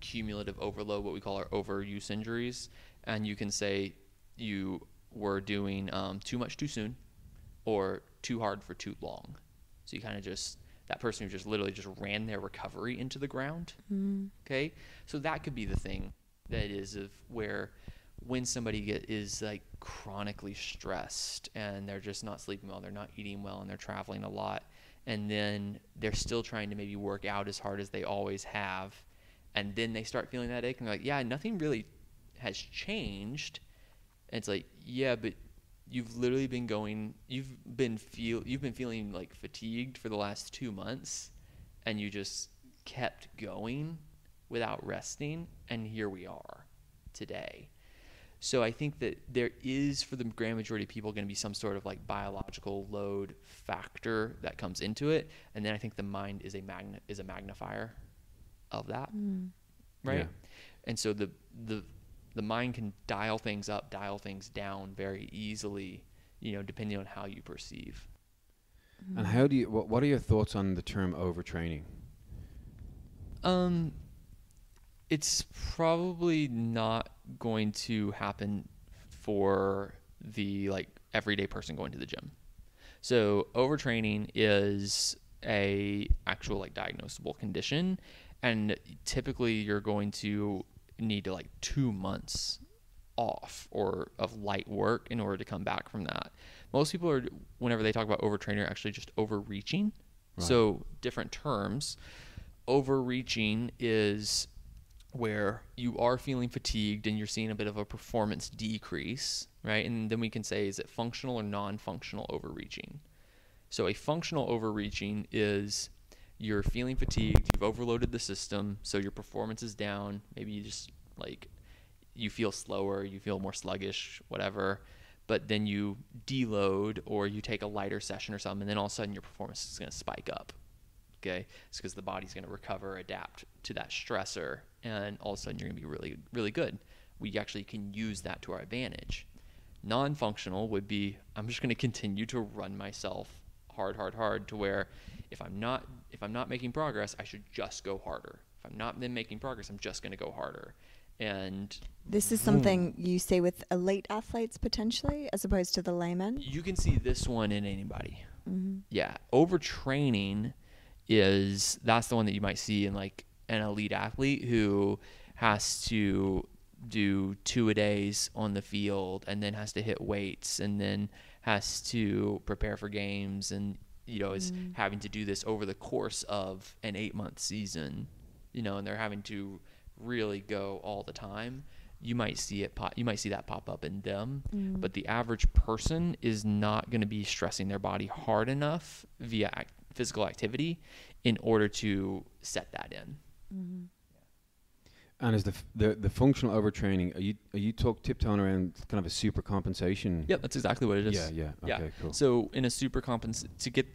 cumulative overload, what we call our overuse injuries, and you can say you were doing um, too much too soon, or too hard for too long. So you kind of just that person who just literally just ran their recovery into the ground. Mm. Okay, so that could be the thing that is of where when somebody get is like chronically stressed and they're just not sleeping well, they're not eating well, and they're traveling a lot, and then they're still trying to maybe work out as hard as they always have, and then they start feeling that ache, and they're like, yeah, nothing really has changed. And it's like, yeah, but you've literally been going, you've been feel, you've been feeling like fatigued for the last two months, and you just kept going without resting, and here we are today. So I think that there is, for the grand majority of people, going to be some sort of like biological load factor that comes into it, and then I think the mind is a magnet is a magnifier of that, Mm. right? Yeah. And so the the the mind can dial things up, dial things down very easily, you know, depending on how you perceive. And how do you? What, what are your thoughts on the term overtraining? Um, it's probably not going to happen for the like everyday person going to the gym. So overtraining is a actual like diagnosable condition, and typically you're going to need to like two months off or of light work in order to come back from that. Most people are whenever they talk about overtraining are actually just overreaching. Right. So different terms. Overreaching is where you are feeling fatigued and you're seeing a bit of a performance decrease, right? And then we can say is it functional or non-functional overreaching. So a functional overreaching is you're feeling fatigued, you've overloaded the system, so your performance is down. Maybe you just like you feel slower, you feel more sluggish, whatever. But then you deload or you take a lighter session or something, and then all of a sudden your performance is going to spike up. Okay, it's because the body's going to recover, adapt to that stressor, and all of a sudden you're going to be really, really good. We actually can use that to our advantage. Non-functional would be I'm just going to continue to run myself hard, hard, hard to where if I'm not if I'm not making progress, I should just go harder. If I'm not then making progress, I'm just going to go harder. And This is something you see with elite athletes potentially, as opposed to the layman. you can see this one in anybody. hmm Yeah, overtraining is that's the one that you might see in like an elite athlete who has to do two a days on the field and then has to hit weights and then has to prepare for games and you know is Mm. having to do this over the course of an 8 month season you know and they're having to really go all the time you might see it pop, you might see that pop up in them Mm. but the average person is not going to be stressing their body hard enough via ac- physical activity in order to set that in. Mhm. And is the f- the the functional overtraining? Are you are you talk tiptoeing around kind of a super compensation? Yeah, that's exactly what it is. Yeah, yeah. Yeah. Cool. So in a super compens to get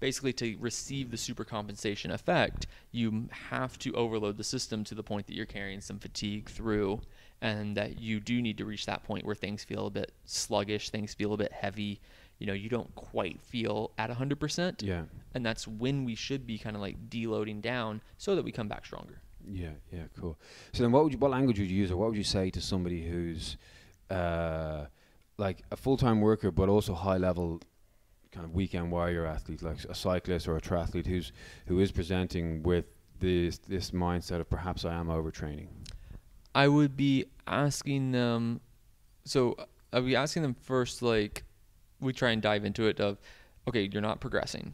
basically to receive the super compensation effect, you have to overload the system to the point that you're carrying some fatigue through and that you do need to reach that point where things feel a bit sluggish, things feel a bit heavy, you know, you don't quite feel at 100%. yeah, And that's when we should be kind of like deloading down so that we come back stronger. yeah, yeah. Cool. So then, what would you, what language would you use, or what would you say to somebody who's uh, like a full time worker, but also high level, kind of weekend warrior athlete, like a cyclist or a triathlete who's who is presenting with this this mindset of perhaps I am overtraining. I would be asking them. So I would be asking them first, like we try and dive into it. Of okay, you're not progressing,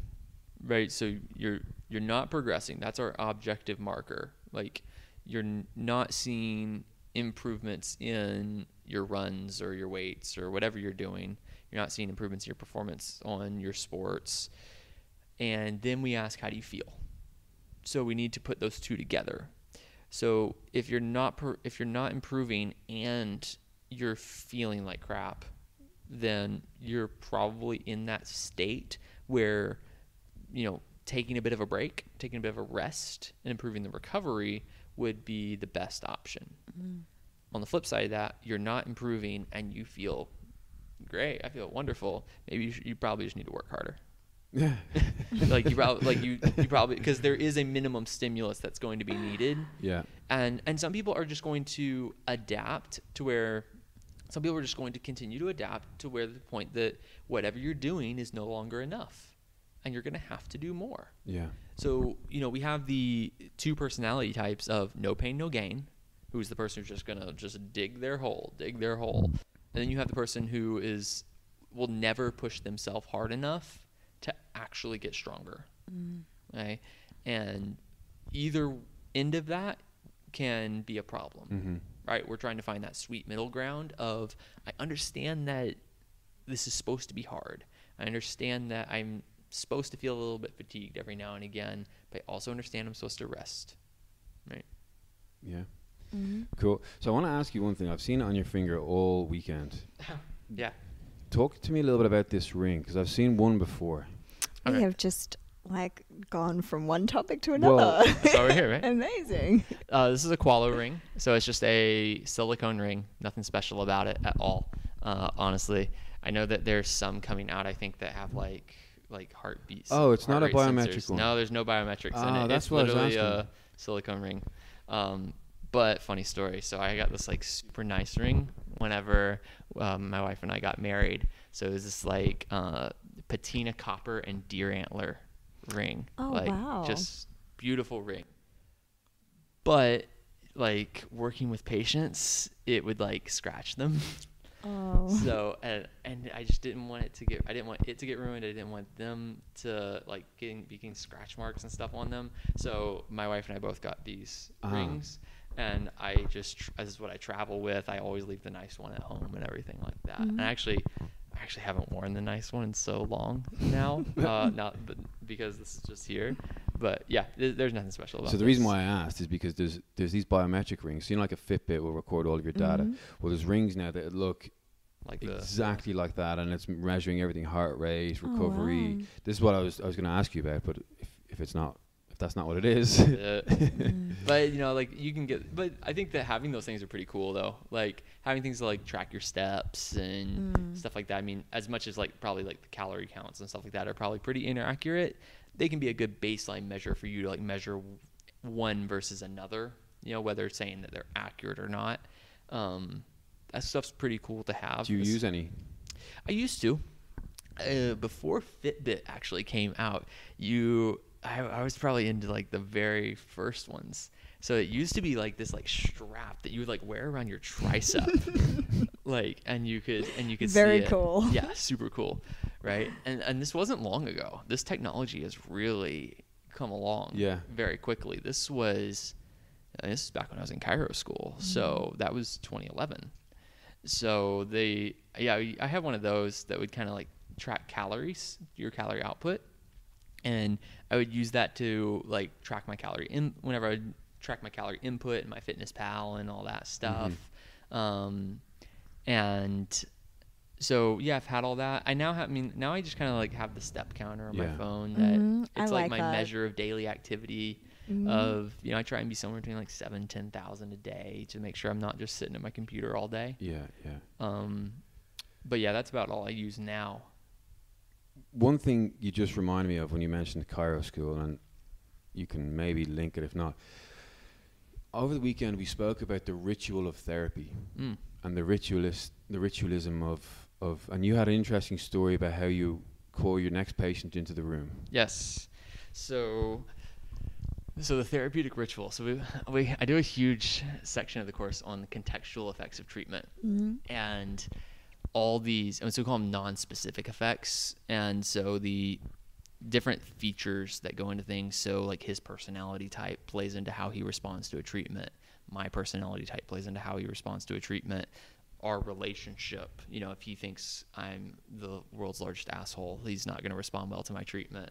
right? So you're you're not progressing. That's our objective marker. Like you're n- not seeing improvements in your runs or your weights or whatever you're doing. You're not seeing improvements in your performance on your sports. And then we ask, how do you feel? So we need to put those two together. So if you're not per, if you're not improving and you're feeling like crap, then you're probably in that state where you know taking a bit of a break, taking a bit of a rest, and improving the recovery would be the best option. Mm. On the flip side of that, you're not improving and you feel great. I feel wonderful. Maybe you, you probably just need to work harder Yeah. like you probably like you you probably because there is a minimum stimulus that's going to be needed yeah. and and some people are just going to adapt to where some people are just going to continue to adapt to where the point that whatever you're doing is no longer enough and you're going to have to do more Yeah. so you know we have the two personality types of no pain no gain who's the person who's just going to just dig their hole dig their hole and then you have the person who is will never push themselves hard enough to actually get stronger Mm. right? And either end of that can be a problem, Mm-hmm. Right? We're trying to find that sweet middle ground of I understand that this is supposed to be hard. I understand that I'm supposed to feel a little bit fatigued every now and again, but I also understand I'm supposed to rest, right? Yeah. Mhm. Cool. So I want to ask you one thing. I've seen it on your finger all weekend. Yeah. Talk to me a little bit about this ring because I've seen one before. We Okay. have just like gone from one topic to Well, another. That's why we're here, right? Amazing. Uh, this is a QALO ring, so it's just a silicone ring. Nothing special about it at all. Uh, honestly, I know that there's some coming out. I think that have like like heartbeats. Oh, it's not a biometric sensors. one. No, there's no biometrics in Ah, it. that's it's what I was literally a silicone ring. Um, but funny story. So I got this like super nice ring whenever um, my wife and I got married. So it was this like uh, patina copper and deer antler ring. Oh, like, wow. Just beautiful ring. But like working with patients, it would like scratch them. Oh. So and and I just didn't want it to get I didn't want it to get ruined. I didn't want them to like getting getting scratch marks and stuff on them. So my wife and I both got these Ah. rings, and I just tr- this is what I travel with. I always leave the nice one at home and everything like that. And Mhm. actually, I actually haven't worn the nice one in so long now. uh, not but because this is just here. But yeah, th- there's nothing special about. It. So the reason why I asked is because there's there's these biometric rings. You know, like a Fitbit will record all of your data. Mhm. Well, there's rings now that look like the exactly like that, and it's measuring everything: heart rate, Oh, recovery. wow. This is what I was I was going to ask you about, but if if it's not, if that's not what it is, Uh, Mm. but you know like you can get but i think that having those things are pretty cool though like having things to like track your steps and Mm. stuff like that i mean as much as like probably like the calorie counts and stuff like that are probably pretty inaccurate they can be a good baseline measure for you to like measure one versus another you know whether it's saying that they're accurate or not um that stuff's pretty cool to have do you use any? I used to. Uh, before Fitbit actually came out, you I, I was probably into like the very first ones. So it used to be like this like strap that you would like wear around your tricep, like, and you could and you could Very cool. Yeah, super cool, right? And and this wasn't long ago. This technology has really come along. Yeah. very quickly. This was uh, this is back when I was in chiro school, so that was 2011 so they yeah i have one of those that would kind of like track calories your calorie output and i would use that to like track my calorie in whenever i would track my calorie input and MyFitnessPal and all that stuff um and so yeah i've had all that i now have i mean now i just kind of like have the step counter on my Yeah. phone that Mhm, I it's like, like my that. measure of daily activity Mhm. of you know i try and be somewhere between like seven, seven ten thousand a day to make sure i'm not just sitting at my computer all day Yeah, yeah. um, but yeah, that's about all I use now. One thing you just reminded me of when you mentioned the chiro School, and you can maybe link it if not. Over the weekend, we spoke about the ritual of therapy Mm. and the ritualist, the ritualism of of, and you had an interesting story about how you call your next patient into the room. Yes. So, so the therapeutic ritual. So we, we I do a huge section of the course on the contextual effects of treatment, Mhm. and all these, and so we call them non-specific effects. And so the different features that go into things. So like his personality type plays into how he responds to a treatment. My personality type plays into how he responds to a treatment. Our relationship, you know, if he thinks I'm the world's largest asshole, he's not going to respond well to my treatment.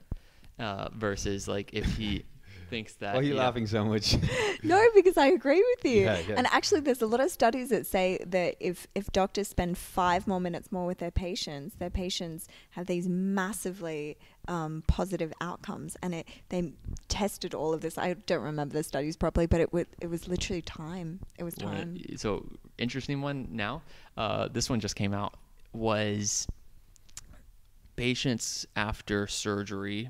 Uh, versus like if he thinks that. Why are you you know- laughing so much? No, because I agree with you. Yeah, yeah. And actually, there's a lot of studies that say that if, if doctors spend five more minutes more with their patients, their patients have these massively um, positive outcomes. And it they tested all of this. I don't remember the studies properly, but it was it was literally time. It was One- time. so interesting one now. Uh, this one just came out. Was patients after surgery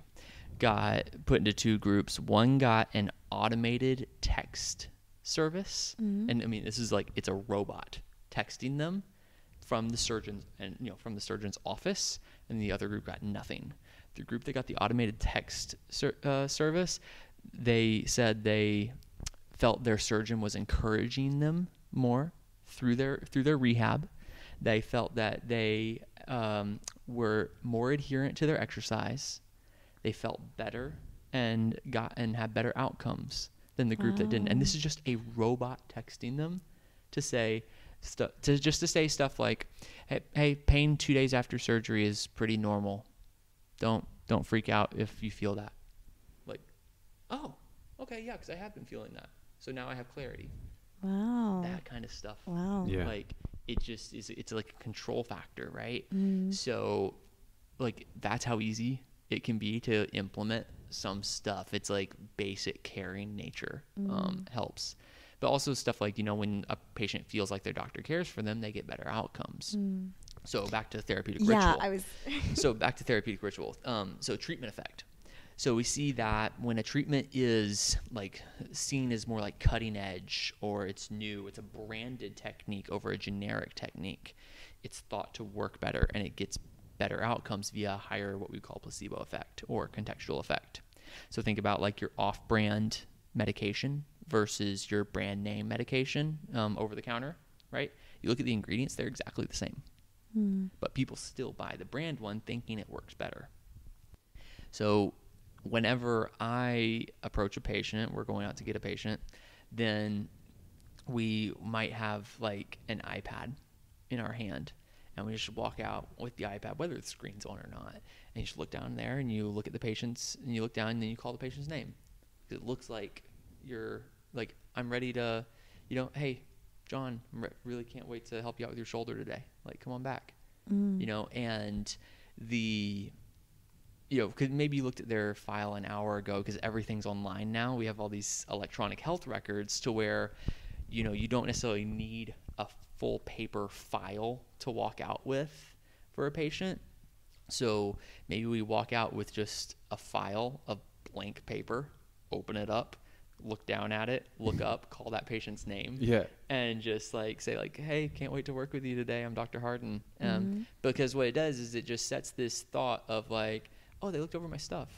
got put into two groups. One got an automated text service, Mhm. and I mean this is like it's a robot texting them from the surgeon's and you know from the surgeon's office, and the other group got nothing. The group that got the automated text ser- uh, service, they said they felt their surgeon was encouraging them more through their through their rehab. They felt that they um, were more adherent to their exercise. They felt better and got and had better outcomes than the group that didn't. And this is just a robot texting them to say stuff to just to say stuff like, "Hey, hey, pain two days after surgery is pretty normal. Don't don't freak out if you feel that." Like, oh, okay, yeah, because I have been feeling that. So now I have clarity. Wow. That kind of stuff. Wow. Yeah. Like it just is. It's like a control factor, right? Mm. So, like that's how easy it can be to implement some stuff. It's like basic caring nature um, helps, but also stuff like you know when a patient feels like their doctor cares for them, they get better outcomes. Mm. So back to therapeutic Yeah, ritual I was. so back to therapeutic ritual. Um, so treatment effect. So we see that when a treatment is like seen as more like cutting edge or it's new, it's a branded technique over a generic technique, it's thought to work better and it gets better outcomes via higher what we call placebo effect or contextual effect. So think about like your off-brand medication versus your brand name medication um, over the counter, right? You look at the ingredients; they're exactly the same, but people still buy the brand one, thinking it works better. So whenever I approach a patient, we're going out to get a patient, then we might have like an iPad in our hand and we just walk out with the iPad, whether the screen's on or not. And you just look down there and you look at the patient's and you look down and then you call the patient's name. It looks like you're like, I'm ready to, you know, hey, John, I re- really can't wait to help you out with your shoulder today. Like, come on back. Mm. You know, and the you know, because maybe you looked at their file an hour ago because everything's online now. We have all these electronic health records to where, you know, you don't necessarily need full paper file to walk out with for a patient. So maybe we walk out with just a file of blank paper, open it up, look down at it, look up, call that patient's name Yeah. and just like say like hey can't wait to work with you today. I'm dr harden um, because what it does is it just sets this thought of like oh they looked over my stuff.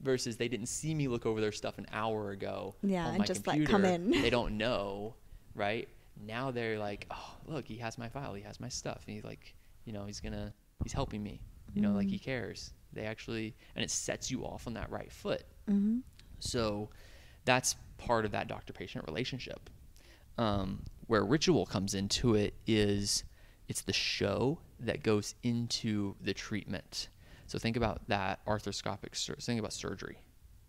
Versus they didn't see me look over their stuff an hour ago Yeah, and just, like, come in. they don't know right now they're like oh look he has my file he has my stuff and he's like you know he's gonna he's helping me you know like he cares they actually and it sets you off on that right foot Mm-hmm. so that's part of that doctor patient relationship. Um, where ritual comes into it is it's the show that goes into the treatment. So think about that arthroscopic, sur- think about surgery,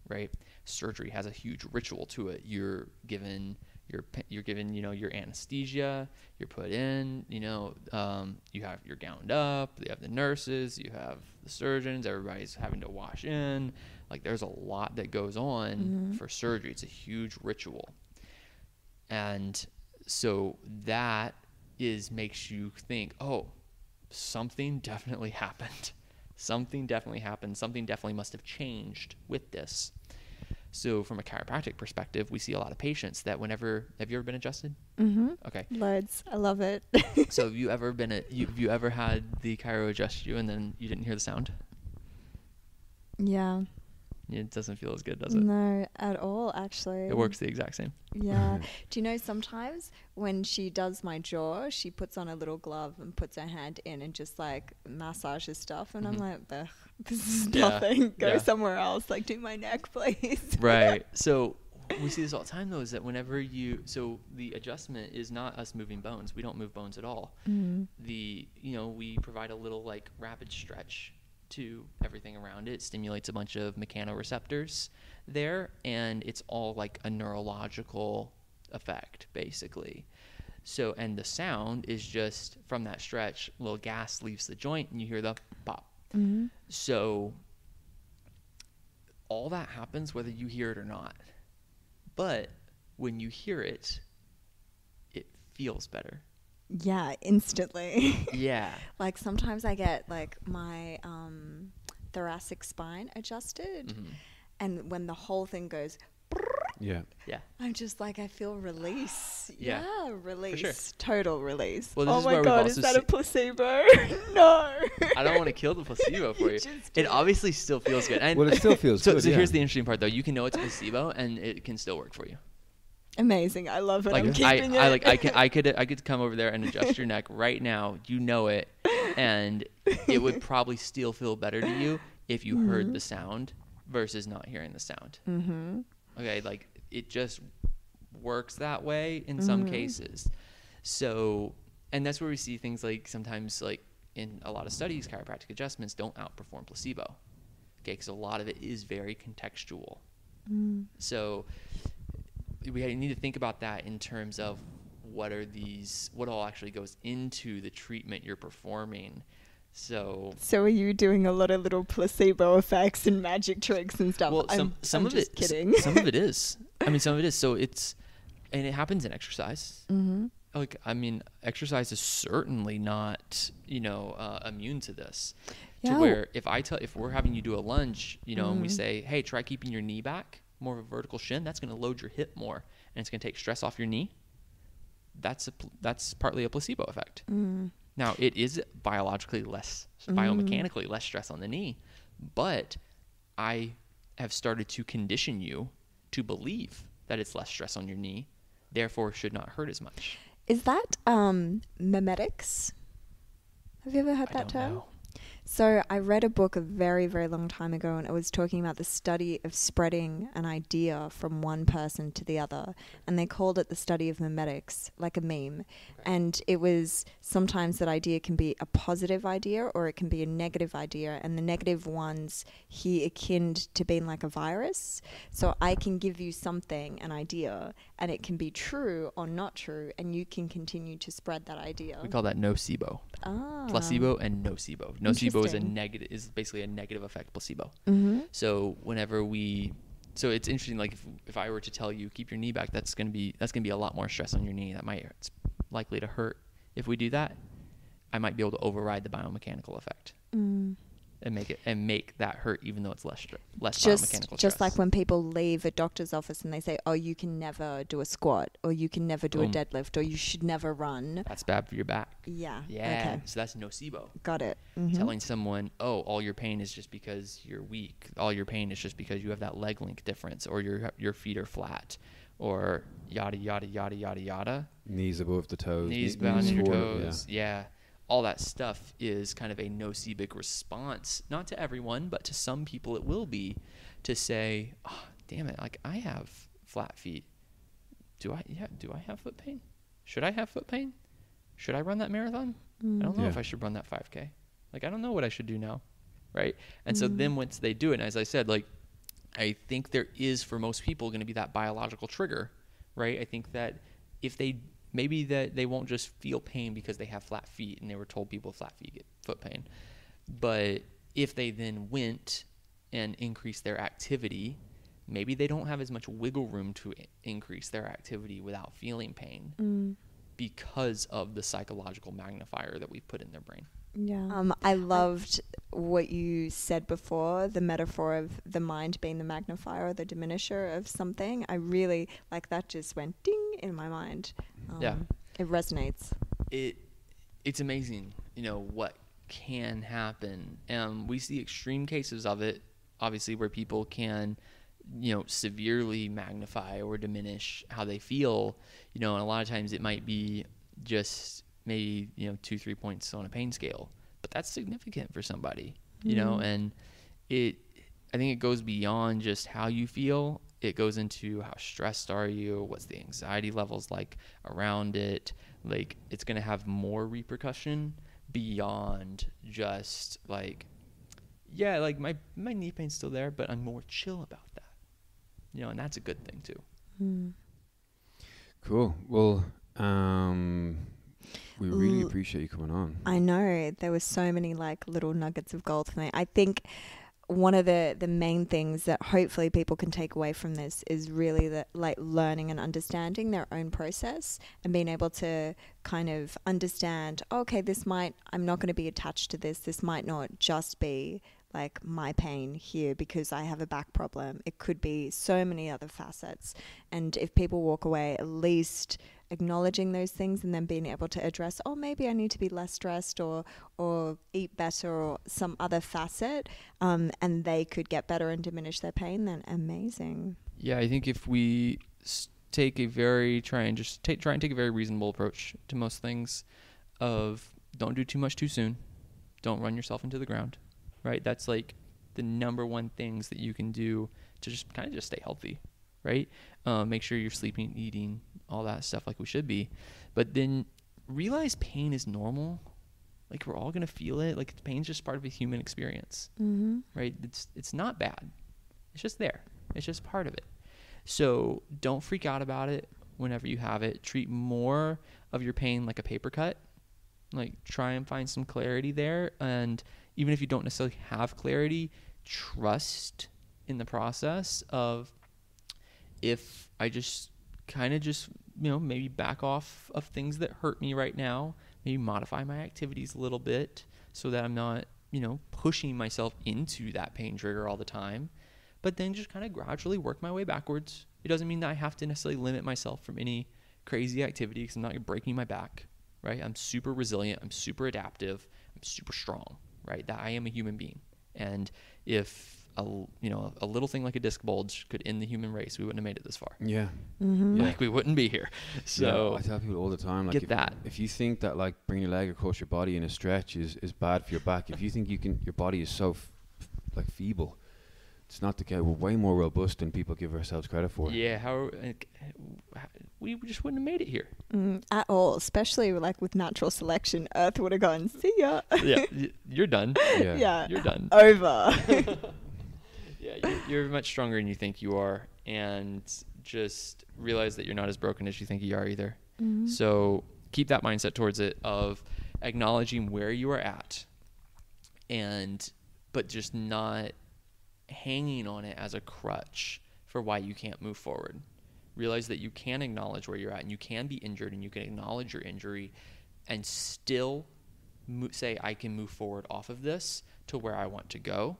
right? Surgery has a huge ritual to it. You're given you're you're given you know your anesthesia. You're put in. You know um, you have you're gowned up. You have the nurses. You have the surgeons. Everybody's having to wash in. Like there's a lot that goes on for surgery. It's a huge ritual, and so that is makes you think, oh, something definitely happened. Something definitely happened. Something definitely must have changed with this. So, from a chiropractic perspective, we see a lot of patients that whenever have you ever been adjusted? Mm-hmm. Okay. Loads. I love it. So, have you ever been a, you, have you ever had the chiro adjust you and then you didn't hear the sound? yeah. It doesn't feel as good, does it? No, at all, actually. It works the exact same. Yeah. Do you know sometimes when she does my jaw, she puts on a little glove and puts her hand in and just like massages stuff, and I'm Mhm. like, Ugh, this is Yeah, nothing. Go yeah. somewhere else. Like, do my neck, please. right. So we see this all the time though is that whenever you so the adjustment is not us moving bones. We don't move bones at all. Mm. The you know, we provide a little like rapid stretch to everything around it. Stimulates a bunch of mechanoreceptors there and it's all like a neurological effect basically. So and the sound is just from that stretch, little gas leaves the joint and you hear the pop. Mm-hmm. So all that happens whether you hear it or not. But when you hear it, it feels better. Yeah, instantly. Yeah. like sometimes I get like my um, thoracic spine adjusted, Mhm. and when the whole thing goes, Yeah. Yeah. I'm just like I feel release. Yeah, Yeah, sure. release. Total release. Well, this oh is my where we've god, is that a placebo? no. I don't want to kill the placebo for you. just It obviously still feels good. And Well, it still feels so, good, So here's the interesting part, though. You can know it's a placebo, and it can still work for you. Amazing. I love it. Like I'm I, it. I like I can I could I could come over there and adjust your neck right now. You know it, and it would probably still feel better to you if you heard the sound versus not hearing the sound. mm-hmm. Okay, like it just works that way in some mm-hmm. cases. So, and that's where we see things like sometimes, like in a lot of studies, chiropractic adjustments don't outperform placebo. Okay, because a lot of it is very contextual. Mm. So, we need to think about that in terms of what are these, what all actually goes into the treatment you're performing. So, So are you doing a lot of little placebo effects and magic tricks and stuff? Well, I'm, some some I'm of just it, kidding. some of it is. I mean, some of it is. So it's, and it happens in exercise. mm-hmm. Like, I mean, exercise is certainly not, you know, uh, immune to this. to where if I tell if we're having you do a lunge, you know, and we Mhm. say, hey, try keeping your knee back, more of a vertical shin, that's going to load your hip more, and it's going to take stress off your knee. That's a that's partly a placebo effect. Mm. Now it is biologically less, biomechanically less stress on the knee, but I have started to condition you to believe that it's less stress on your knee, therefore should not hurt as much. Is that um, memetics? Have you ever heard I that don't term? know. So I read a book a very, very long time ago, and it was talking about the study of spreading an idea from one person to the other, and they called it the study of memetics, like a meme. And it was sometimes that idea can be a positive idea or it can be a negative idea, and the negative ones he akin to being like a virus. So I can give you something, an idea, and it can be true or not true, and you can continue to spread that idea. We call that nocebo. ah. Placebo and nocebo. Nocebo is a negative is basically a negative effect placebo. Mm-hmm. So whenever we so it's interesting like if, if I were to tell you keep your knee back that's going to be that's going to be a lot more stress on your knee that might it's likely to hurt if we do that I might be able to override the biomechanical effect Mm. And make it and make that hurt even though it's less str- less just biomechanical just like when people leave a doctor's office and they say, "Oh, you can never do a squat, or you can never do Boom. a deadlift, or you should never run." that's bad for your back. Yeah. Yeah. Okay. So that's nocebo. Got it. Mhm. telling someone, "Oh, all your pain is just because you're weak. All your pain is just because you have that leg length difference, or your your feet are flat, or yada yada yada yada yada." Knees above the toes. Knees kne- bound your forward, yeah. toes, yeah. All that stuff is kind of a nocebic response, not to everyone, but to some people it will be, to say, "Oh, damn it! Like I have flat feet. Do I? Yeah. Do I have foot pain? Should I have foot pain? Should I run that marathon? I don't know if I should run that 5K. Like, I don't know what I should do now. Right. And so Mm. then once they do it, and as I said, like, I think there is for most people going to be that biological trigger. Right. I think that if they maybe that they won't just feel pain because they have flat feet and they were told people with flat feet get foot pain. But if they then went and increased their activity, maybe they don't have as much wiggle room to i- increase their activity without feeling pain Mm. because of the psychological magnifier that we put in their brain. Yeah. Um, I loved what you said before, the metaphor of the mind being the magnifier or the diminisher of something. I really like that just went ding in my mind. Um, Yeah. It resonates. It it's amazing, you know, what can happen. Um, we see extreme cases of it, obviously, where people can, you know, severely magnify or diminish how they feel. You know, and a lot of times it might be just maybe you know two three points on a pain scale, but that's significant for somebody. You know, Mhm. and it I think it goes beyond just how you feel. It goes into how stressed are you, what's the anxiety levels like around it. Like it's gonna have more repercussion beyond just like yeah, like my my knee pain's still there, but I'm more chill about that. You know, and that's a good thing too. Mm. Cool. Well, um, we really L- appreciate you coming on. I know there were so many like little nuggets of gold for me. I think one of the the main things that hopefully people can take away from this is really that like learning and understanding their own process and being able to kind of understand okay this might I'm not going to be attached to this this might not just be like my pain here because I have a back problem it could be so many other facets and if people walk away at least acknowledging those things and then being able to address oh maybe I need to be less stressed or or eat better or some other facet um, and they could get better and diminish their pain then amazing Yeah, I think if we take a very try and just take try and take a very reasonable approach to most things, of don't do too much too soon, don't run yourself into the ground, right? That's like the number one things that you can do to just kind of just stay healthy, right? Uh, make sure you're sleeping, eating, all that stuff like we should be, but then realize pain is normal. Like we're all gonna feel it. Like pain's just part of a human experience mm-hmm. right? It's it's not bad. It's just there. It's just part of it. So don't freak out about it whenever you have it. Treat more of your pain like a paper cut. Like try and find some clarity there and even if you don't necessarily have clarity, trust in the process of if I just kind of just, you know, maybe back off of things that hurt me right now, maybe modify my activities a little bit so that I'm not, you know, pushing myself into that pain trigger all the time, but then just kind of gradually work my way backwards. It doesn't mean that I have to necessarily limit myself from any crazy activity because I'm not breaking my back, right? I'm super resilient. I'm super adaptive. I'm super strong, right? That I am a human being. And if a you know a little thing like a disc bulge could end the human race, we wouldn't have made it this far. Yeah. Mm-hmm. Like we wouldn't be here. So yeah, I tell people all the time, like get if, that. if you think that like bringing your leg across your body in a stretch is, is bad for your back, if you think you can, your body is so f- like feeble, it's not the case. We're way more robust than people give ourselves credit for. yeah, how like, we just wouldn't have made it here. Mm, at all, especially like with natural selection, Earth would have gone, see ya. yeah, you're done. Yeah. yeah. You're done. Over. Yeah, you're, much stronger than you think you are, and just realize that you're not as broken as you think you are either. Mhm. So keep that mindset towards it of acknowledging where you are at, and but just not hanging on it as a crutch for why you can't move forward. Realize that you can acknowledge where you're at, and you can be injured, and you can acknowledge your injury, and still mo- say, "I can move forward off of this to where I want to go."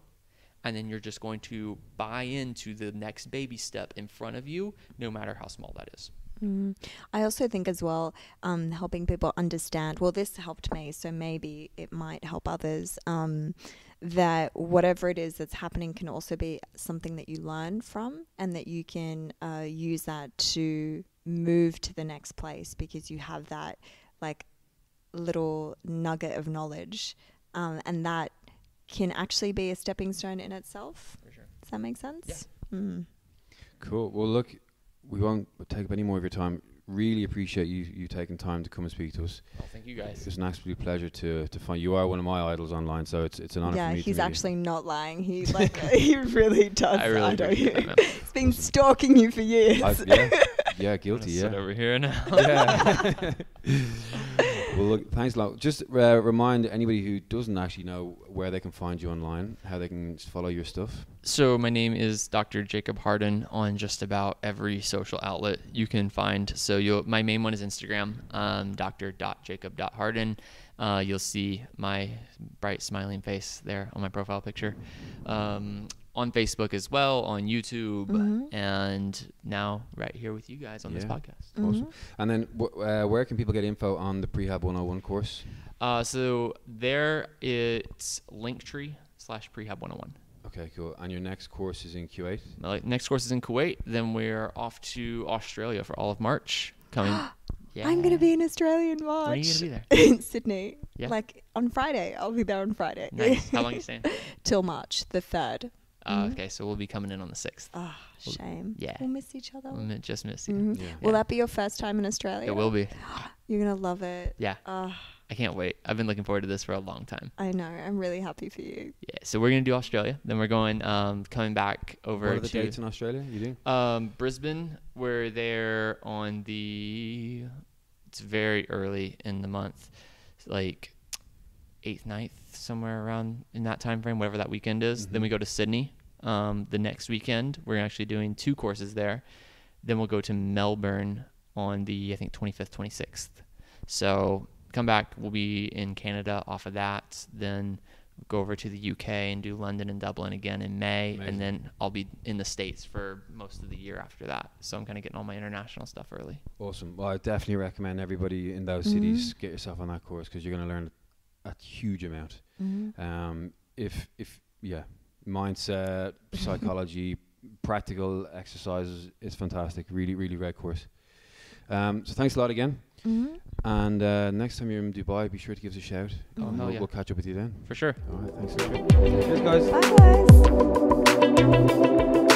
And then you're just going to buy into the next baby step in front of you, no matter how small that is. Mm. I also think as well, um, helping people understand. Well, this helped me, so maybe it might help others. Um, that whatever it is that's happening can also be something that you learn from, and that you can uh, use that to move to the next place because you have that like little nugget of knowledge, um, and that can actually be a stepping stone in itself. For sure. Does that make sense? Mm. Cool. Well, look, we won't take up any more of your time. Really appreciate you you taking time to come and speak to us. Well, thank you guys. It's an absolute pleasure to to find you are one of my idols online, so it's it's an honor Yeah, for me he's to meet actually not lying. He like he really does. I really idol appreciate you. that. He's been stalking you for years. I've- yeah, yeah, I'm guilty. sit Yeah. over here now. yeah. Well, look, thanks a lot. Just uh, remind anybody who doesn't actually know where they can find you online, how they can follow your stuff. So my name is Dr. Jacob Harden on just about every social outlet you can find. So you'll, my main one is Instagram, um, dr.jacob.harden. Uh, you'll see my bright smiling face there on my profile picture. Um, on Facebook as well, on YouTube, Mhm. and now right here with you guys on this podcast. Awesome. Mhm. And then, wh- uh, where can people get info on the Prehab 101 course? Uh, so there it's Linktree slash Prehab 101. Okay, cool. And your next course is in Kuwait. My next course is in Kuwait. Then we're off to Australia for all of March. Coming. yeah. I'm gonna be in Australia in March. When are you gonna be there? in Sydney. Yeah. Like on Friday. I'll be there on Friday. Nice. How long are you staying? Till March the third. Uh, Mhm. okay, so we'll be coming in on the sixth. Ah, shame. yeah. We'll miss each other. We'll just miss you. Mhm. Yeah. Will Yeah. that be your first time in Australia? It will be. You're gonna love it. Yeah, Ah, I can't wait. I've been looking forward to this for a long time. I know. I'm really happy for you. Yeah, so we're gonna do Australia. Then we're going, um, coming back over What are the to dates in Australia? You do? Um, Brisbane, we're there on the. It's very early in the month, It's like eighth, 9th, somewhere around in that time frame, whatever that weekend is. Then Mhm. we go to Sydney. Um, the next weekend, we're actually doing two courses there. Then we'll go to Melbourne on the I think 25th, 26th. So come back. We'll be in Canada off of that. Then go over to the UK and do London and Dublin again in May, Amazing. and then I'll be in the States for most of the year after that. So I'm kind of getting all my international stuff early. Awesome. Well, I definitely recommend everybody in those cities get yourself on that course because you're going to learn a huge amount. Mhm. Um, if if yeah, mindset, psychology, practical exercises, it's fantastic. Really, really great course. Um, so thanks a lot again. Mhm. And uh, next time you're in Dubai, be sure to give us a shout. Oh, and hell we'll, yeah. we'll catch up with you then. For sure. All right, thanks. Cheers, guys. Bye guys.